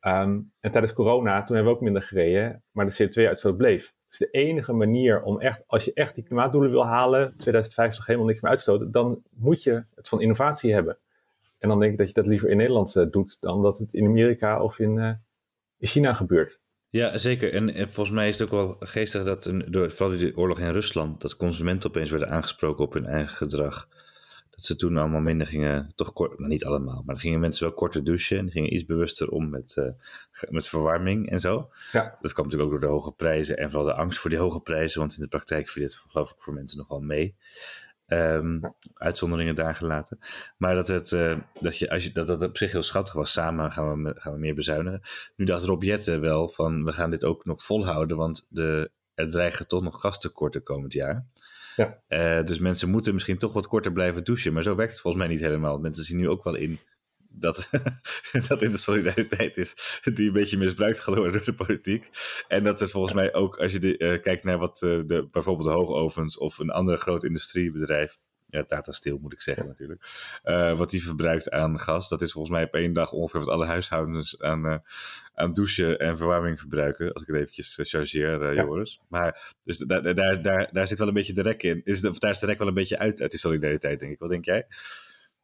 Um, en tijdens corona, toen hebben we ook minder gereden, maar de CO2-uitstoot bleef. Dus de enige manier om echt, als je echt die klimaatdoelen wil halen, 2050 helemaal niks meer uitstoten, dan moet je het van innovatie hebben. En dan denk ik dat je dat liever in Nederland uh, doet dan dat het in Amerika of in, in China gebeurt. Ja, zeker. En, en, volgens mij is het ook wel geestig dat door, vooral die oorlog in Rusland, dat consumenten opeens werden aangesproken op hun eigen gedrag. Ze toen allemaal minder gingen, toch kort, nou niet allemaal, maar dan gingen mensen wel korter douchen en gingen iets bewuster om met, uh, met verwarming en zo. Ja. Dat kwam natuurlijk ook door de hoge prijzen en vooral de angst voor die hoge prijzen, want in de praktijk viel dit geloof ik voor mensen nogal mee. Um, ja. Uitzonderingen daar gelaten. Maar dat, het, uh, dat, je, als je, dat dat op zich heel schattig was. Samen gaan we, gaan we meer bezuinigen. Nu dacht Rob Jette wel van we gaan dit ook nog volhouden. Want de er dreigen toch nog gastekorten komend jaar. Ja. Eh, dus mensen moeten misschien toch wat korter blijven douchen. Maar zo werkt het volgens mij niet helemaal. Mensen zien nu ook wel in dat, [laughs] dat dit de solidariteit is die een beetje misbruikt gaat worden door de politiek. En dat het volgens mij ook, als je eh, kijkt naar wat eh, de, bijvoorbeeld de hoogovens of een ander groot industriebedrijf, ja, Tata Steel moet ik zeggen natuurlijk, eh, wat die verbruikt aan gas, dat is volgens mij op één dag ongeveer wat alle huishoudens aan, eh, aan douchen en verwarming verbruiken, als ik het eventjes eh, chargeer, Ja. Joris. Maar dus daar, daar, daar, daar zit wel een beetje de rek in. Is de, of daar is de rek wel een beetje uit uit die solidariteit, denk ik. Wat denk jij?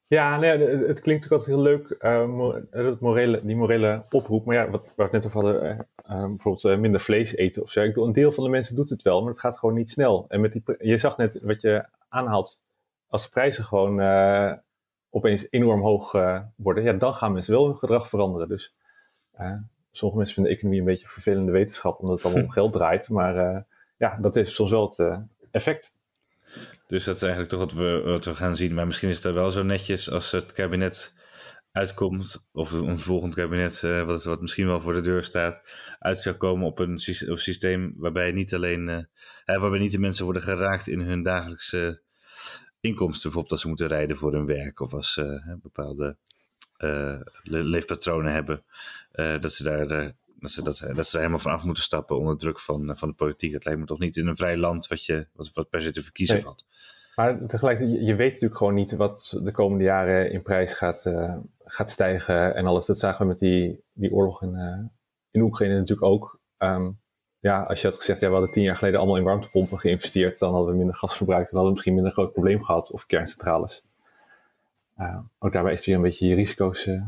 Ja, nee, het, het klinkt ook altijd heel leuk, morele, die morele oproep. Maar ja, wat waar we het net over hadden, bijvoorbeeld minder vlees eten of zo. Ik bedoel, een deel van de mensen doet het wel, maar het gaat gewoon niet snel. En met die, je zag net wat je aanhaalt, als de prijzen gewoon eh, opeens enorm hoog eh, worden, ja, dan gaan mensen wel hun gedrag veranderen. Dus eh, sommige mensen vinden de economie een beetje vervelende wetenschap, omdat het allemaal om [laughs] geld draait. Maar ja, dat is soms wel het effect. Dus dat is eigenlijk toch wat we, wat we gaan zien. Maar misschien is het wel zo netjes als het kabinet uitkomt, of een volgend kabinet, wat, wat misschien wel voor de deur staat, uit zou komen op een systeem waarbij niet alleen, waarbij niet de mensen worden geraakt in hun dagelijkse inkomsten, bijvoorbeeld als ze moeten rijden voor hun werk of als ze bepaalde eh, le- leefpatronen hebben, eh, dat ze daar eh, dat ze, dat, dat ze er helemaal van af moeten stappen onder druk van, van de politiek. Dat lijkt me toch niet in een vrij land wat, je, wat, wat per se te verkiezen Nee. valt. Maar tegelijkertijd, je, weet natuurlijk gewoon niet wat de komende jaren in prijs gaat, gaat stijgen en alles. Dat zagen we met die, die oorlog in, in Oekraïne natuurlijk ook. Ehm, ja, als je had gezegd, ja, we hadden tien jaar geleden allemaal in warmtepompen geïnvesteerd, dan hadden we minder gas verbruikt en hadden we misschien minder groot probleem gehad, of kerncentrales. Eh, ook daarbij is het weer een beetje je risico's. eh,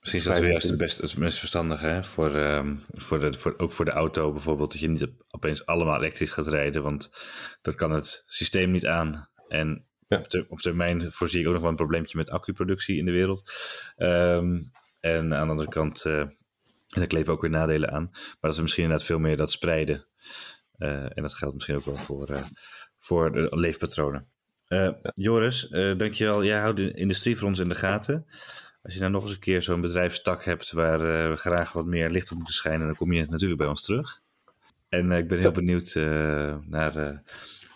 Misschien is dat weer juist het best het meest verstandige hè? Voor, ehm, voor de, voor, ook voor de auto bijvoorbeeld. Dat je niet op- opeens allemaal elektrisch gaat rijden, want dat kan het systeem niet aan. En Ja. op, ter- op termijn voorzie ik ook nog wel een probleempje met accuproductie in de wereld. Ehm, en aan de andere kant, eh daar kleven ook weer nadelen aan. Maar dat we misschien inderdaad veel meer dat spreiden. Eh, en dat geldt misschien ook wel voor, eh, voor de leefpatronen. Eh, Joris, dankjewel. Jij houdt de industrie voor ons in de gaten. Als je nou nog eens een keer zo'n bedrijfstak hebt waar we graag wat meer licht op moeten schijnen, dan kom je natuurlijk bij ons terug. En ik ben heel benieuwd naar,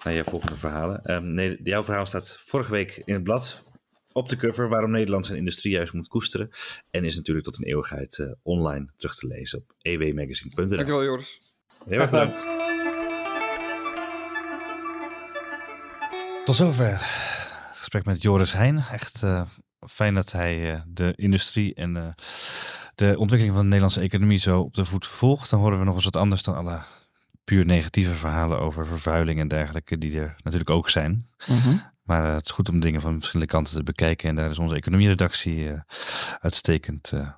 naar jouw volgende verhalen. Ehm, nee, jouw verhaal staat vorige week in het blad op de cover waarom Nederland zijn industrie juist moet koesteren. En is natuurlijk tot een eeuwigheid eh, online terug te lezen op ewmagazine.nl. Dankjewel, Joris. Heel erg bedankt. Tot zover het gesprek met Joris Heijn. Echt eh, fijn dat hij eh, de industrie en eh, de ontwikkeling van de Nederlandse economie zo op de voet volgt. Dan horen we nog eens wat anders dan alle puur negatieve verhalen over vervuiling en dergelijke, die er natuurlijk ook zijn. Maar eh, het is goed om dingen van verschillende kanten te bekijken. En daar is onze economieredactie eh, uitstekend eh,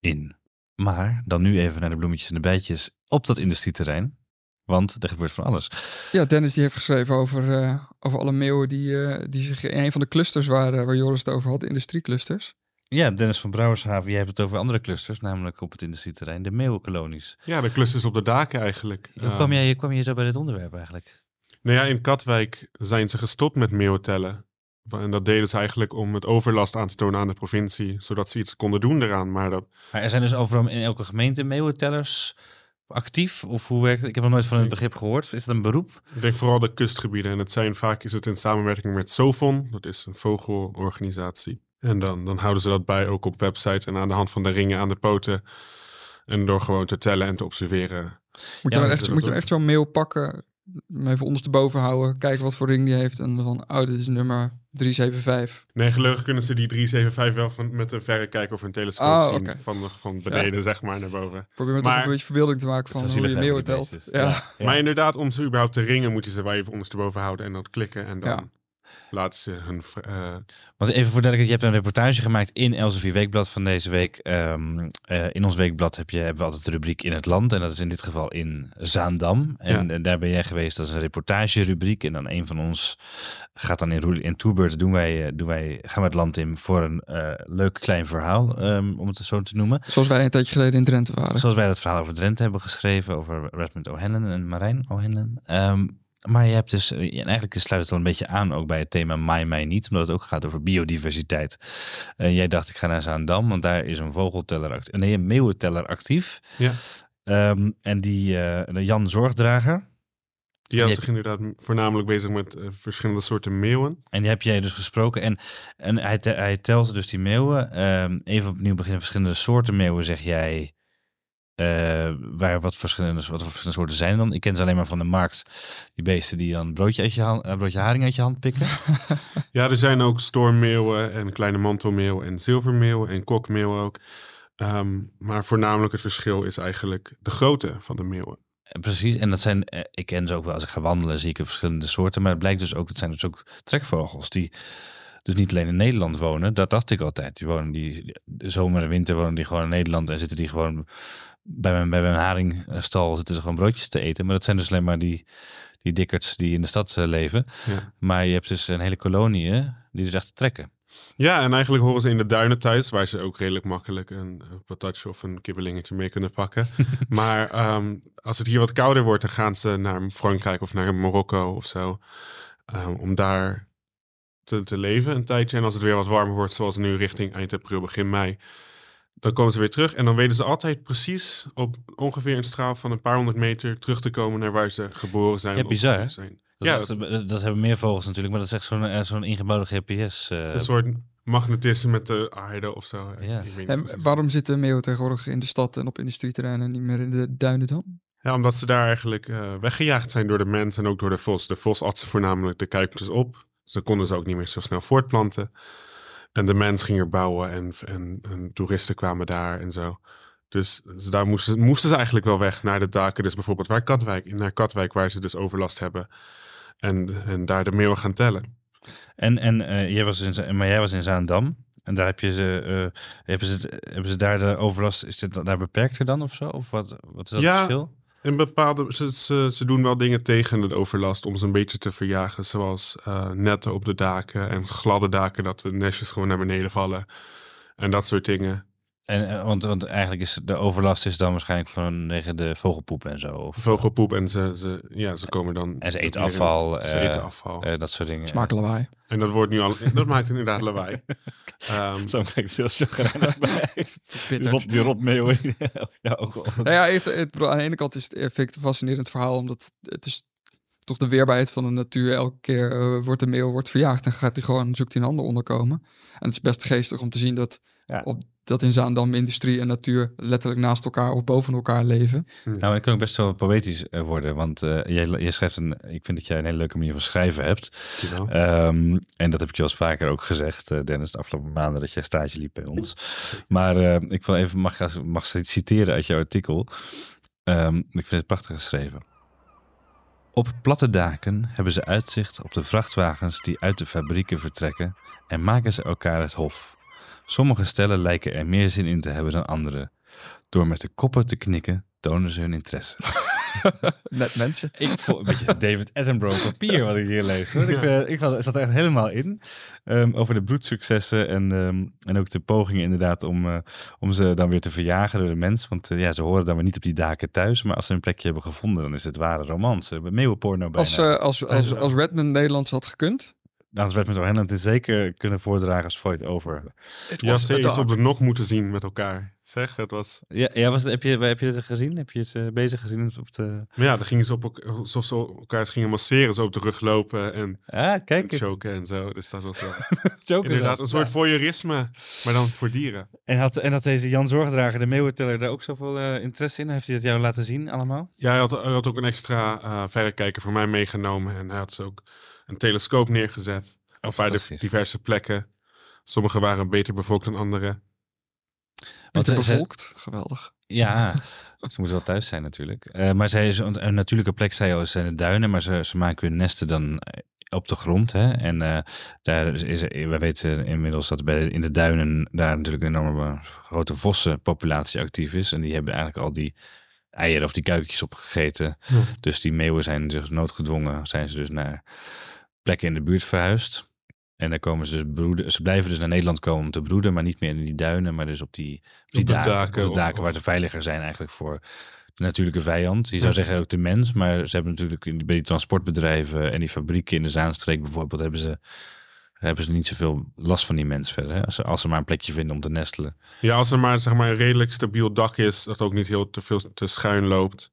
in. Maar dan nu even naar de bloemetjes en de bijtjes op dat industrieterrein. Want er gebeurt van alles. Ja, Dennis die heeft geschreven over, eh, over alle meeuwen die, eh, die zich in een van de clusters waren waar Joris het over had, industrieclusters. Ja, Dennis van Brouwershaven, jij hebt het over andere clusters, namelijk op het industrieterrein, de meeuwenkolonies. Ja, de clusters op de daken eigenlijk. Hoe kwam jij, hoe kwam je zo bij dit onderwerp eigenlijk? Nou ja, in Katwijk zijn ze gestopt met meeuwtellen. En dat deden ze eigenlijk om het overlast aan te tonen aan de provincie, zodat ze iets konden doen eraan. Maar dat, Maar er zijn dus overal in elke gemeente meeuwentellers actief? Of hoe werkt het? Ik heb nog nooit van het begrip gehoord. Is het een beroep? ik denk vooral de kustgebieden. En het zijn vaak is het in samenwerking met Sofon, dat is een vogelorganisatie. En dan, dan houden ze dat bij ook op websites en aan de hand van de ringen aan de poten. En door gewoon te tellen en te observeren. Moet je, Ja, dan dat echt, moet je dan ook. echt zo'n mail pakken, hem even ondersteboven houden, kijken wat voor ring die heeft en van, oh, dit is nummer 375. Nee, gelukkig kunnen ze die 375 wel van, met een verrekijker of een telescoop Oh, zien. Van, van beneden, zeg maar, naar boven. Probeer me toch Maar- een beetje verbeelding te maken van hoe je meeuwen telt. die Ja. Maar inderdaad, om ze überhaupt te ringen, moeten ze wel even ondersteboven houden en dan klikken. En dan Laten ze hun... eh, Want even voor duidelijkheid, je hebt een reportage gemaakt in Elsevier Weekblad van deze week. Ehm, eh, in ons weekblad heb je, hebben we altijd de rubriek in het land. En dat is in dit geval in Zaandam. En Ja. eh, daar ben jij geweest. Is een reportagerubriek. En dan een van ons gaat dan in, in tourbeurt doen wij, doen wij, gaan we het land in voor een eh, leuk klein verhaal, ehm, om het zo te noemen. Zoals wij een tijdje geleden in Drenthe waren. Zoals wij dat verhaal over Drenthe hebben geschreven, over Redmond O'Hanlon en Marijn O'Hanlon. Ehm, maar je hebt dus, eh, en eigenlijk sluit het wel een beetje aan ook bij het thema Maai Mij Niet, omdat het ook gaat over biodiversiteit. En jij dacht, ik ga naar Zaandam, want daar is een vogelteller actief, nee, een meeuwenteller actief. ja. Ehm, en die eh, Jan Zorgdrager. Die houdt Je- zich inderdaad voornamelijk bezig met eh, verschillende soorten meeuwen. En die heb jij dus gesproken. En, en hij, te- hij telt dus die meeuwen. Ehm, even opnieuw beginnen. Verschillende soorten meeuwen, zeg jij. Eh, waar wat verschillende, wat verschillende soorten zijn dan? Ik ken ze alleen maar van de markt. Die beesten die dan broodje, uit je hand, eh, broodje haring uit je hand pikken. [laughs] Ja, er zijn ook stormmeeuwen en kleine mantelmeeuwen en zilvermeeuwen en kokmeeuwen ook. Ehm, maar voornamelijk het verschil is eigenlijk de grootte van de meeuwen. Eh, Precies, en dat zijn, ik ken ze ook wel als ik ga wandelen, zie ik er verschillende soorten. Maar het blijkt dus ook, het zijn dus ook trekvogels die dus niet alleen in Nederland wonen. Dat dacht ik altijd. Die wonen die, de zomer en winter wonen die gewoon in Nederland en zitten die gewoon bij mijn, bij mijn haringstal zitten ze gewoon broodjes te eten. Maar dat zijn dus alleen maar die, die dikkerts die in de stad eh, leven. Ja. Maar je hebt dus een hele kolonie die dus echt trekken. Ja, en eigenlijk horen ze in de duinen thuis, waar ze ook redelijk makkelijk een, patatje of een kibbelingetje mee kunnen pakken. [laughs] maar ehm, als het hier wat kouder wordt, dan gaan ze naar Frankrijk of naar Marokko of zo. ehm, om daar te, te leven een tijdje. En als het weer wat warmer wordt, zoals nu richting eind april, begin mei, dan komen ze weer terug. En dan weten ze altijd precies op ongeveer een straal van een paar honderd meter terug te komen naar waar ze geboren zijn. Ja, of bizar, zijn. Dat, Ja, echt- dat, dat hebben meer vogels natuurlijk, maar dat is echt zo'n eh, zo'n ingebouwde GPS. eh, een soort magnetisme met de aarde of zo. Ja. En waarom zitten meeuwen tegenwoordig in de stad en op industrieterreinen en niet meer in de duinen dan? Ja, omdat ze daar eigenlijk eh, weggejaagd zijn door de mens en ook door de vos. De vos at ze voornamelijk de kuikens op. Ze konden ze ook niet meer zo snel voortplanten. En de mens ging er bouwen en, en, en toeristen kwamen daar en zo. Dus, dus daar moesten, moesten ze eigenlijk wel weg naar de daken. Dus bijvoorbeeld waar Katwijk, naar Katwijk, waar ze dus overlast hebben. En, en daar de meeuwen gaan tellen. En, en eh, jij was in, maar jij was in Zaandam. En daar heb je ze, eh, hebben, ze, hebben ze daar de overlast, is dit daar beperkter dan of zo? Of wat, wat is dat Ja. verschil? In bepaalde, ze, ze, ze doen wel dingen tegen de overlast om ze een beetje te verjagen. Zoals eh, netten op de daken en gladde daken dat de nestjes gewoon naar beneden vallen. En dat soort dingen. En, eh, want, want eigenlijk is de overlast is dan waarschijnlijk vanwege de vogelpoep en zo. Of, Vogelpoep en ze, ze, ja, ze komen dan... en ze eten meer in- afval. Ze eh, eten afval. eh, dat soort dingen. Smakenlawaai. en dat wordt nu al... Dat maakt inderdaad lawaai. [laughs] Ehm, Zo kijkt heel chagrijnig [laughs] bij. Die rot, die rotmeeuwen. ja, ook al. Nou ja, het, het, bedoel, aan de ene kant is het, eh, vind ik het een fascinerend verhaal, omdat het is toch de weerbaarheid van de natuur. Elke keer eh, wordt de meeuw wordt verjaagd en gaat hij gewoon, zoekt hij een ander onderkomen. En het is best geestig om te zien dat, Ja. op, dat in Zaandam industrie en natuur letterlijk naast elkaar of boven elkaar leven. Nou, ik kan ook best wel poëtisch eh, worden, want eh jij, jij schrijft een, ik vind dat jij een hele leuke manier van schrijven hebt. Ehm, en dat heb ik je al eens vaker ook gezegd, eh, Dennis, de afgelopen maanden dat jij stage liep bij ons. Maar eh, ik wil even, mag, ik- mag citeren uit jouw artikel. Ehm, ik vind het prachtig geschreven. Op platte daken hebben ze uitzicht op de vrachtwagens die uit de fabrieken vertrekken en maken ze elkaar het hof. Sommige stellen lijken er meer zin in te hebben dan andere. Door met de koppen te knikken tonen ze hun interesse. [laughs] Net mensen. Ik voel een beetje David Attenborough papier wat ik hier lees. hoor. Ik, ik was- zat er echt helemaal in. Ehm, over de broedsuccessen en, ehm, en ook de pogingen inderdaad om, eh, om ze dan weer te verjagen door de mens. Want eh, ja, ze horen dan weer niet op die daken thuis. Maar als ze een plekje hebben gevonden, dan is het ware romance. Meeuwenporno bijna. Als, als, als, als Redmond Nederlands had gekund. Werd met O'Hanlon het zeker kunnen voordragen als Void over. Ja, ze op de nog moeten zien met elkaar. Zeg, dat was... Ja, ja was het, heb, je, heb je dit gezien? Heb je het eh, bezig gezien op de... Maar ja, dan gingen ze op elkaar, alsof ze elkaar gingen masseren, zo op de rug lopen en Ah, kijk. choken en zo. Dus dat was wel [laughs] inderdaad zelfs. een soort Ja. voyeurisme, maar dan voor dieren. En had, en had deze Jan Zorgdrager, de meeuwenteller, daar ook zoveel eh, interesse in? Heeft hij het jou laten zien allemaal? Ja, hij had, hij had ook een extra eh verrekijker voor mij meegenomen en hij had dus ook een telescoop neergezet op bij de fantastisch. diverse plekken. Sommige waren beter bevolkt dan andere. Want, Beter ze- bevolkt. Geweldig. Ja, [laughs] ze moeten wel thuis zijn natuurlijk. Eh, maar zij is een, een natuurlijke plek, zei al, zijn de duinen. Maar ze, ze maken hun nesten dan eh, op de grond. Hè? En eh, daar is, we weten inmiddels dat bij, in de duinen daar natuurlijk een enorme grote vossenpopulatie actief is. En die hebben eigenlijk al die eieren of die kuikentjes opgegeten. Ja. Dus die meeuwen zijn dus noodgedwongen, zijn ze dus naar plekken in de buurt verhuisd. En daar komen ze dus broeden. Ze blijven dus naar Nederland komen om te broeden, maar niet meer in die duinen, maar dus op die, op die Op daken, daken op de daken of- waar ze veiliger zijn eigenlijk voor de natuurlijke vijand. Je zou Ja. zeggen ook de mens, maar ze hebben natuurlijk in- bij die transportbedrijven en die fabrieken in de Zaanstreek bijvoorbeeld hebben ze hebben ze niet zoveel last van die mens verder. Hè? Als, ze, als ze maar een plekje vinden om te nestelen. Ja, als er maar, zeg maar een redelijk stabiel dak is, dat ook niet heel te veel te schuin loopt,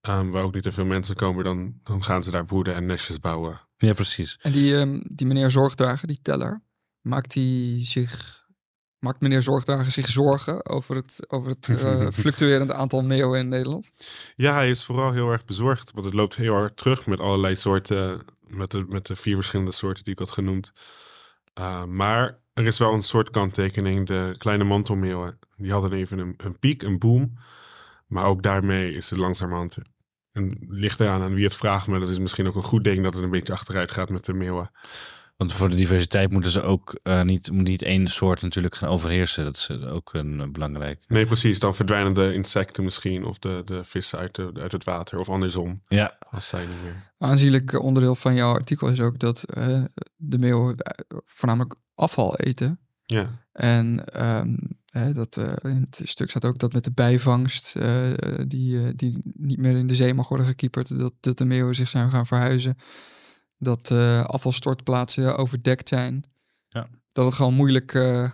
ehm, waar ook niet te veel mensen komen, dan, dan gaan ze daar woeden en nestjes bouwen. Ja, precies. En die, ehm, die meneer Zorgdrager, die teller, maakt hij zich... Maakt meneer Zorgdrager zich zorgen over het, over het eh, [laughs] fluctuerende aantal meeuwen in Nederland? Ja, hij is vooral heel erg bezorgd, want het loopt heel hard terug met allerlei soorten, met de, met de vier verschillende soorten die ik had genoemd. Uh, maar er is wel een soort kanttekening. De kleine mantelmeeuwen, die hadden even een, een piek, een boom. Maar ook daarmee is het langzamerhand... En het ligt eraan aan wie het vraagt, maar dat is misschien ook een goed ding dat het een beetje achteruit gaat met de meeuwen. Want voor de diversiteit moeten ze ook uh, niet, niet één soort natuurlijk gaan overheersen. Dat is ook een uh, belangrijk. Nee, precies. Dan verdwijnen de insecten misschien of de, de vissen uit, de, uit het water of andersom. Ja. Als zij niet meer. Aanzienlijk onderdeel van jouw artikel is ook dat uh, de meeuwen voornamelijk afval eten. Ja. En um, hè, dat, in het stuk staat ook dat met de bijvangst, die, die niet meer in de zee mag worden gekieperd, dat, dat de meeuwen zich zijn gaan verhuizen dat uh, afvalstortplaatsen overdekt zijn. Ja. Dat het gewoon moeilijk uh,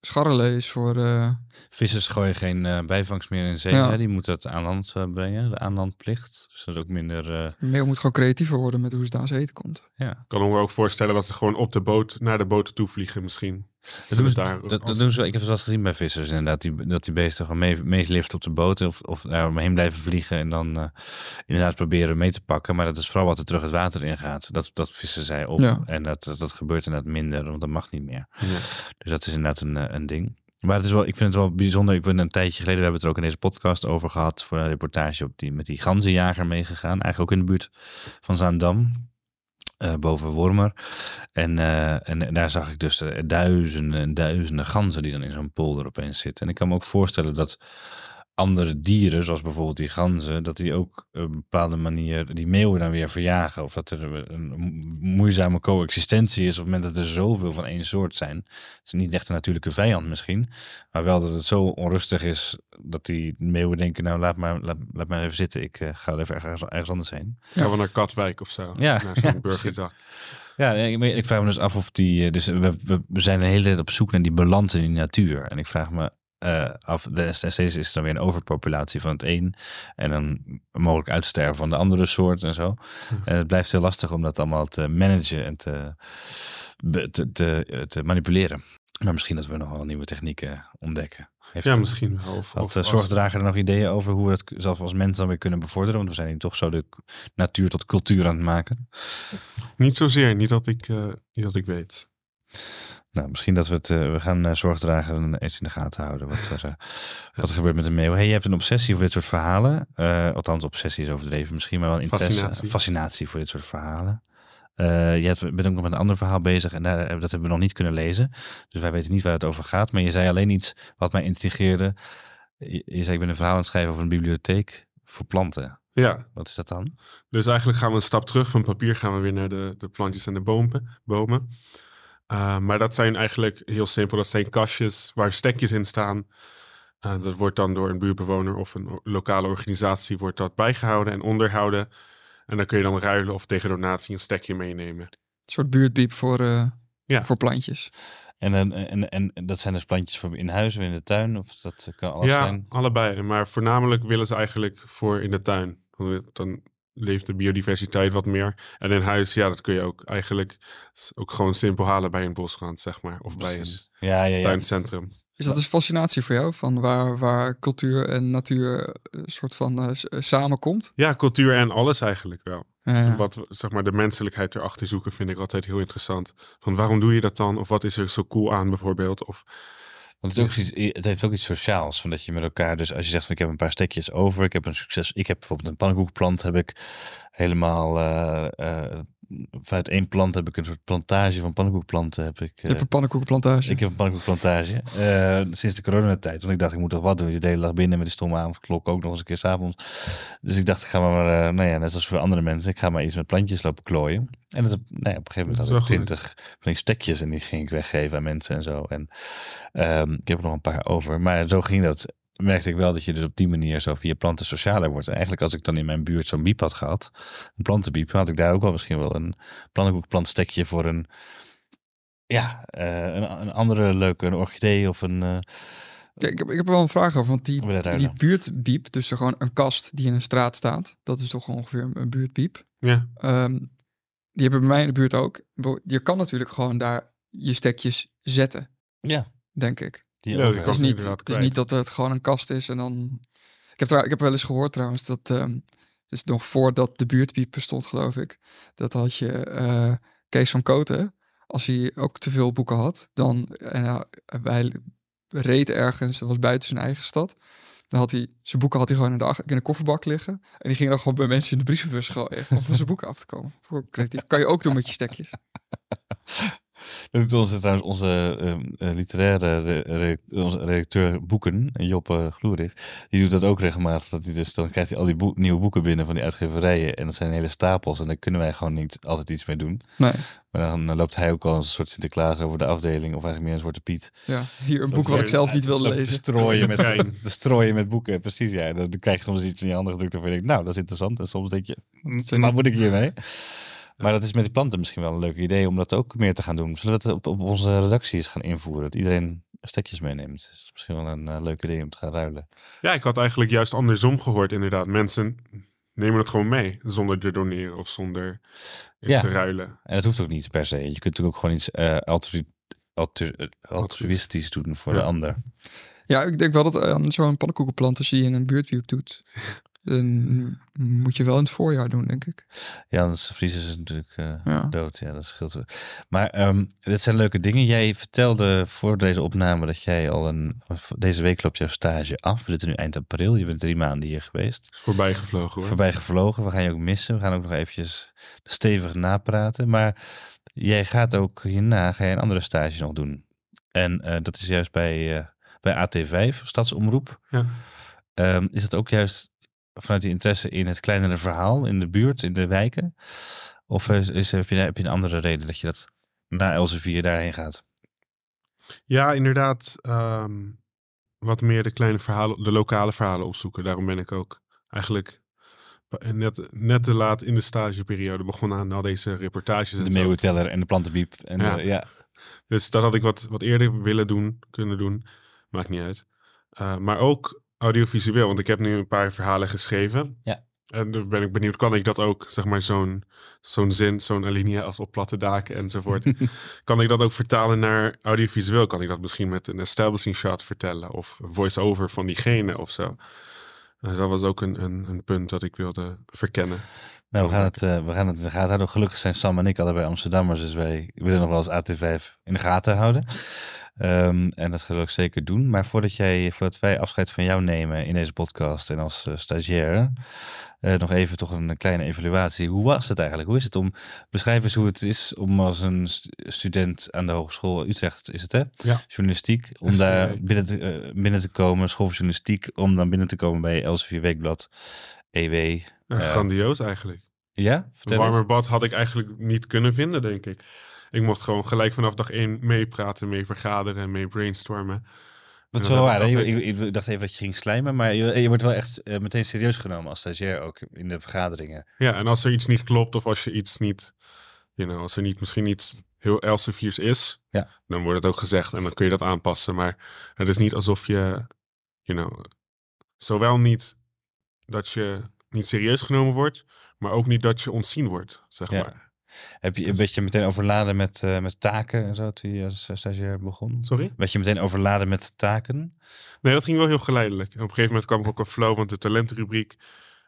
scharrelen is voor... Uh... Vissers gooien geen bijvangst meer in zee. Ja. Hè? Die moeten het aan land brengen, de aanlandplicht. Dus dat is ook minder... De meel moet gewoon creatiever worden met hoe ze aan zee eten komt. Ja. Ik kan me ook voorstellen dat ze gewoon op de boot, naar de boot toe vliegen misschien. Dat doen, ze, daar, dat, dat doen ze, ik heb het wel gezien bij vissers inderdaad, die, dat die beesten gewoon mee, op de boot of, of daar omheen blijven vliegen en dan uh, inderdaad proberen mee te pakken. Maar dat is vooral wat er terug het water in gaat. Dat, dat vissen zij op ja. en dat, dat, dat gebeurt inderdaad minder, want dat mag niet meer. Ja. Dus dat is inderdaad een, een ding. Maar het is wel, ik vind het wel bijzonder. Ik ben een tijdje geleden, we hebben het er ook in deze podcast over gehad, voor een reportage op die, met die ganzenjager meegegaan. Eigenlijk ook in de buurt van Zaandam. Uh, boven Wormer. En, uh, en daar zag ik dus duizenden en duizenden ganzen die dan in zo'n polder opeens zitten. En ik kan me ook voorstellen dat andere dieren, zoals bijvoorbeeld die ganzen, dat die ook op een bepaalde manier die meeuwen dan weer verjagen. Of dat er een moeizame coexistentie is op het moment dat er zoveel van één soort zijn. Het is niet echt een natuurlijke vijand misschien, maar wel dat het zo onrustig is dat die meeuwen denken, nou laat maar, laat, laat maar even zitten, ik uh, ga even ergens, ergens anders heen. Gaan we naar Katwijk of zo, ja. naar zo'n [laughs] burgerdag. Ja, ik, ik, vraag me dus af of die. Dus we, we, we zijn de hele tijd op zoek naar die balans in die natuur. En ik vraag me uh, af. De steeds is er dan weer een overpopulatie van het een. En dan mogelijk uitsterven van de andere soort en zo. En het blijft heel lastig om dat allemaal te managen en te, te, te, te manipuleren. Maar misschien dat we nog wel nieuwe technieken ontdekken. Heeft ja, misschien wel. Of, of zorgdrager er nog ideeën over hoe we het zelf als mens dan weer kunnen bevorderen? Want we zijn hier toch zo de natuur tot cultuur aan het maken. Niet zozeer, niet dat ik, uh, niet dat ik weet. Nou, misschien dat we het. Uh, we gaan uh, zorgdrager eens in de gaten houden. Wat er, uh, [laughs] wat er gebeurt met de meeuw. Hey, je hebt een obsessie voor dit soort verhalen. althans, obsessie is overdreven. Misschien maar wel een interesse. Fascinatie. fascinatie voor dit soort verhalen. je hebt, bent ook nog met een ander verhaal bezig. En daar, dat hebben we nog niet kunnen lezen. Dus wij weten niet waar het over gaat. Maar je zei alleen iets wat mij intrigeerde. Je, je zei: Ik ben een verhaal aan het schrijven over een bibliotheek voor planten. Ja. Wat is dat dan? Dus eigenlijk gaan we een stap terug. Van papier gaan we weer naar de, de plantjes en de bomen. bomen. Uh, maar dat zijn eigenlijk heel simpel. Dat zijn kastjes waar stekjes in staan. Uh, dat wordt dan door een buurtbewoner of een lokale organisatie wordt dat bijgehouden en onderhouden. En dan kun je dan ruilen of tegen donatie een stekje meenemen. Een soort buurtbiep voor, uh, ja. voor plantjes. En, en, en, en dat zijn dus plantjes voor in huis of in de tuin? Of dat kan alles ja, zijn? allebei. Maar voornamelijk willen ze eigenlijk voor in de tuin. Dan leeft de biodiversiteit wat meer. En in huis, ja, dat kun je ook eigenlijk ook gewoon simpel halen bij een bosrand, zeg maar. Of Precies. bij ja, een ja, ja. tuincentrum. Is dat een fascinatie voor jou? Van waar, waar cultuur en natuur een soort van uh, samenkomt? Ja, cultuur en alles eigenlijk wel. Ja. Wat, zeg maar, de menselijkheid erachter zoeken vind ik altijd heel interessant. Van waarom doe je dat dan? Of wat is er zo cool aan bijvoorbeeld? Of want het, is ook iets, het heeft ook iets sociaals. Van dat je met elkaar, dus als je zegt van ik heb een paar stekjes over, ik heb een succes. Ik heb bijvoorbeeld een pannenkoekplant, heb ik helemaal uh, uh, vanuit één plant heb ik een soort plantage van pannenkoekplanten. Heb ik, uh, je hebt een pannenkoekplantage. Ik heb een pannenkoekplantage. sinds de coronatijd. Want ik dacht, ik moet toch wat doen. Je de hele dag binnen met die stomme avondklok ook nog eens een keer s'avonds. Dus ik dacht, ik ga maar, nou ja, net zoals voor andere mensen, ik ga maar iets met plantjes lopen klooien. En dat, nou ja, op een gegeven moment had ik twintig van die stekjes en die ging ik weggeven aan mensen en zo. En um, ik heb er nog een paar over. Maar zo ging dat merkte ik wel dat je dus op die manier zo via planten socialer wordt. En eigenlijk als ik dan in mijn buurt zo'n biep had gehad, een plantenbiep, had ik daar ook wel misschien wel een plannenkoekplantstekje voor een ja, eh, een, een andere leuke, een orchidee of een... eh, Ja, ik, heb, ik heb er wel een vraag over, want die, die, buurtbiep, dus er gewoon een kast die in een straat staat, dat is toch ongeveer een, buurtbiep. Ja, Ehm, die hebben bij mij in de buurt ook. Je kan natuurlijk gewoon daar je stekjes zetten, ja, denk ik. Die Het is, niet, het is niet dat het gewoon een kast is en dan... Ik heb, trouw- ik heb wel eens gehoord trouwens dat... ehm dus nog voordat de buurtpiep bestond, geloof ik. Dat had je eh, Kees van Koten. Als hij ook te veel boeken had, dan... En ja, wij reed ergens, dat was buiten zijn eigen stad. Dan had hij... Zijn boeken had hij gewoon in de, in de kofferbak liggen. En die ging dan gewoon bij mensen in de brievenbus gooien. Om van zijn boeken af te komen. Voor creatief. Kan je ook doen met je stekjes. Dat doet onze, trouwens onze ehm, eh, literaire re- re- onze redacteur boeken, Job uh, Gloerig, die doet dat ook regelmatig. Dat hij dus, dan krijgt hij al die nieuwe boeken binnen van die uitgeverijen. En dat zijn hele stapels. En daar kunnen wij gewoon niet altijd iets mee doen. Nee, Maar dan eh, loopt hij ook al een soort Sinterklaas over de afdeling. Of eigenlijk meer een soort Piet. ja. Hier een boek wat ik zelf niet wilde lezen. strooien met, [laughs] te strooien met boeken, precies. Ja. Dan krijg je soms iets in je handen gedrukt waarvan je denkt, nou, dat is interessant. En soms denk je, zijn wat moet ik hiermee? Maar dat is met die planten misschien wel een leuk idee om dat ook meer te gaan doen. Zodat we dat op, op onze redactie eens gaan invoeren. Dat iedereen stekjes meeneemt. Dat is misschien wel een eh, leuk idee om te gaan ruilen. ja, ik had eigenlijk juist andersom gehoord inderdaad. Mensen nemen het gewoon mee, zonder te doneren of zonder Ja. te ruilen. En dat hoeft ook niet per se. Je kunt natuurlijk ook gewoon iets eh altru- altru- eh, altruïstisch doen voor Ja. de ander. Ja, ik denk wel dat aan zo'n pannenkoekenplant, als je die in een buurtwiep doet, [laughs] dan moet je wel in het voorjaar doen, denk ik. Ja, anders vriezen ze natuurlijk eh, Ja. dood. Ja, dat scheelt. wel. Maar ehm dit zijn leuke dingen. Jij vertelde voor deze opname dat jij al een... Deze week loopt jouw stage af. We zitten nu eind april. Je bent drie maanden hier geweest. is voorbij gevlogen hoor. Voorbij gevlogen. We gaan je ook missen. We gaan ook nog eventjes stevig napraten. Maar jij gaat ook hierna ga jij een andere stage nog doen. En eh, dat is juist bij, eh, bij AT5, Stadsomroep. Ja. Ehm, is dat ook juist vanuit die interesse in het kleinere verhaal, in de buurt, in de wijken? Of is, is, heb, je, heb je een andere reden dat je dat na Elsevier daarheen gaat? Ja, inderdaad. ehm, wat meer de kleine verhalen, de lokale verhalen opzoeken. Daarom ben ik ook eigenlijk net, net te laat in de stageperiode begonnen aan al deze reportages. De meeuwenteller en de plantenbiep. En Ja. Dus dat had ik wat, wat eerder willen doen, kunnen doen. Maakt niet uit. Uh, maar ook audiovisueel, want ik heb nu een paar verhalen geschreven. Ja. En dan ben ik benieuwd, kan ik dat ook, zeg maar, zo'n zo'n zin, zo'n alinea als op platte daken enzovoort. [laughs] kan ik dat ook vertalen naar audiovisueel? Kan ik dat misschien met een establishing shot vertellen? Of voice-over van diegene of zo? Uh, dat was ook een, een, een punt dat ik wilde verkennen. Nou, we gaan het, uh, we gaan het in de gaten houden. Gelukkig zijn Sam en ik allebei Amsterdammers, dus wij willen nog wel eens AT5 in de gaten houden. Um, en dat gaan we ook zeker doen. Maar voordat, jij, voordat wij afscheid van jou nemen in deze podcast en als uh, stagiair, uh, nog even toch een kleine evaluatie. Hoe was het eigenlijk? Hoe is het om, beschrijf eens hoe het is om als een student aan de Hogeschool Utrecht, is het hè? Ja. Journalistiek, om daar binnen te, binnen te komen, school van journalistiek, om dan binnen te komen bij Elsevier Weekblad, EW. Uh, grandioos eigenlijk. Ja? Een Vertel warmer eens. bad had ik eigenlijk niet kunnen vinden, denk ik. Ik mocht gewoon gelijk vanaf dag één meepraten, mee vergaderen en mee brainstormen. Dat is En wel dat waar. ik dacht even dat je ging slijmen, maar je, je wordt wel echt eh, meteen serieus genomen als stagiair ook in de vergaderingen. Ja, en als er iets niet klopt of als je iets niet, you know, als er niet, misschien iets heel Elsevier's is, Ja. dan wordt het ook gezegd en dan kun je dat aanpassen. Maar het is niet alsof je, you know, zowel niet dat je niet serieus genomen wordt, maar ook niet dat je ontzien wordt, zeg Ja. maar. Heb je een beetje meteen overladen met, eh, met taken en zo toen je als eh, stagiair begon? Sorry? Werd je meteen overladen met taken? Nee, dat ging wel heel geleidelijk. En op een gegeven moment kwam ik ook een flow, want de talentenrubriek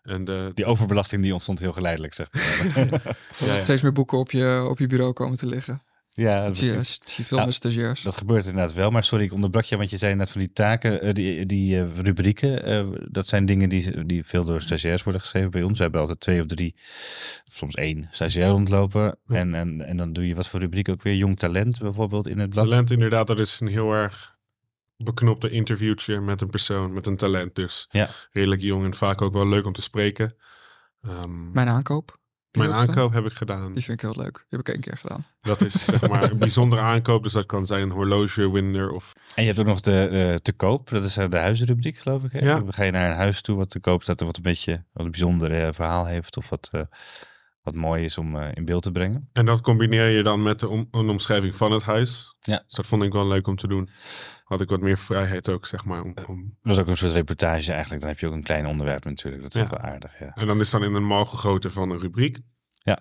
en de, Die overbelasting die ontstond heel geleidelijk, zeg maar. [laughs] [laughs] Er ja. steeds meer boeken op je, op je bureau komen te liggen. Ja, zie je veel met stagiairs. Dat gebeurt inderdaad wel. Maar sorry, ik onderbrak je, want je zei net van die taken, eh, die, die eh, rubrieken. eh, dat zijn dingen die, die veel door stagiairs worden geschreven bij ons. We hebben altijd twee of drie, soms één stagiair rondlopen. Ja. En, en, en dan doe je wat voor rubriek ook weer? Jong talent bijvoorbeeld in het blad. talent inderdaad, dat is een heel erg beknopte interviewtje met een persoon met een talent. Dus Ja. redelijk jong en vaak ook wel leuk om te spreken. Ehm, Mijn aankoop. Mijn gedaan? aankoop heb ik gedaan. Die vind ik heel leuk. Die heb ik één keer gedaan. Dat is zeg maar [laughs] een bijzondere aankoop. Dus dat kan zijn een horloge, winder of... En je hebt ook nog de eh, te koop. Dat is eh, de huizenrubriek, geloof ik. Hè? Ja. Dan ga je naar een huis toe wat te koop staat en wat een beetje wat een bijzonder eh, verhaal heeft. Of wat, eh, wat mooi is om eh, in beeld te brengen. En dat combineer je dan met de om, een omschrijving van het huis. Ja. Dus dat vond ik wel leuk om te doen. Had ik wat meer vrijheid ook, zeg maar. Om, om- Dat was ook een soort reportage eigenlijk. Dan heb je ook een klein onderwerp natuurlijk. Dat is Ja. ook wel aardig, ja. En dan is dan in een mal gegoten van een rubriek. Ja.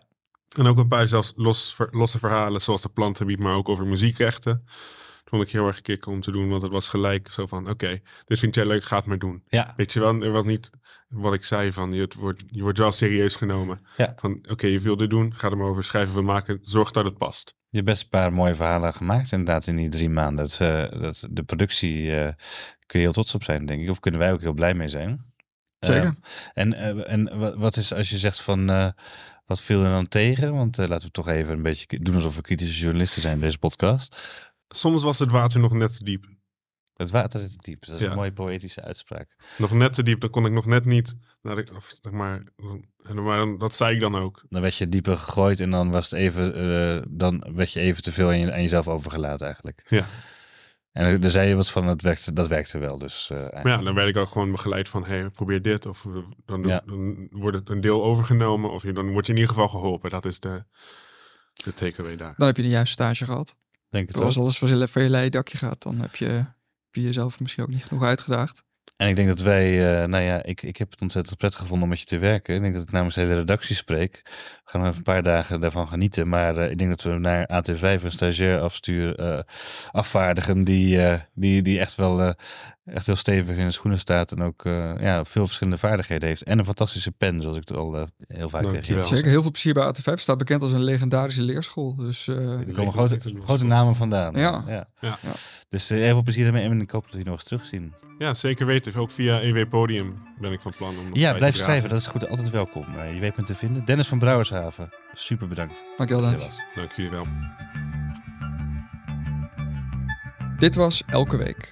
En ook een paar zelfs los, losse verhalen, zoals de plantengebied, maar ook over muziekrechten. Vond ik heel erg kicken om te doen, want het was gelijk zo van, oké, dit vind jij leuk, ga het maar doen. Ja, Weet je wel, er was niet wat ik zei van, je, het wordt, je wordt wel serieus genomen. Ja. Van, oké, je wil dit doen, ga er maar over schrijven, we maken, zorg dat het past. je hebt best een paar mooie verhalen gemaakt inderdaad in die drie maanden. Dat, eh, dat, de productie eh, kun je heel trots op zijn, denk ik. Of kunnen wij ook heel blij mee zijn. Zeker. Eh, en en wat, wat is als je zegt van... eh, wat viel er dan tegen? Want laten we toch even een beetje doen alsof we kritische journalisten zijn in deze podcast. Soms was het water nog net te diep. Het water is diep. Dat is Ja. een mooie poëtische uitspraak. Nog net te diep, dan kon ik nog net niet, naar de, of, zeg maar, dat zei ik dan ook. Dan werd je dieper gegooid en dan was het even, eh, dan werd je even te veel aan, je, aan jezelf overgelaten eigenlijk. Ja. En er- daar zei je wat van, dat werkte, dat werkte wel. Dus, eh, Maar ja, dan werd ik ook gewoon begeleid van, hey, probeer dit. Of eh, dan, Ja. dan wordt het een deel overgenomen. Of je, dan word je in ieder geval geholpen. Dat is de, de takeaway daar. Dan heb je de juiste stage gehad. Denk het Als alles voor je, voor je leien dakje gaat, dan heb je, jezelf misschien ook niet genoeg uitgedaagd. En ik denk dat wij, eh, nou ja, ik, ik heb het ontzettend prettig gevonden om met je te werken. Ik denk dat ik namens de hele redactie spreek. We gaan nog even een paar dagen daarvan genieten. Maar eh, ik denk dat we naar AT5 een stagiair afstuur, eh, afvaardigen die, die, die echt wel echt heel stevig in de schoenen staat. En ook eh, ja, veel verschillende vaardigheden heeft. En een fantastische pen, zoals ik het al eh, heel vaak tegen je Zeker heel veel plezier bij AT5. Staat bekend als een legendarische leerschool. Dus eh, Er komen grote, grote namen vandaan. Ja. ja. Ja. Ja. Dus eh, heel veel plezier ermee en ik hoop dat we je nog eens terugzien. Ja, zeker weten. Ook via EW Podium ben ik van plan om nog bij Ja, blijf schrijven. Dat is goed. Altijd welkom. Eh, je weet me te vinden. Dennis van Brouwershaven. Super bedankt. dankjewel je Dennis. Dank jullie wel. Dit was Elke Week.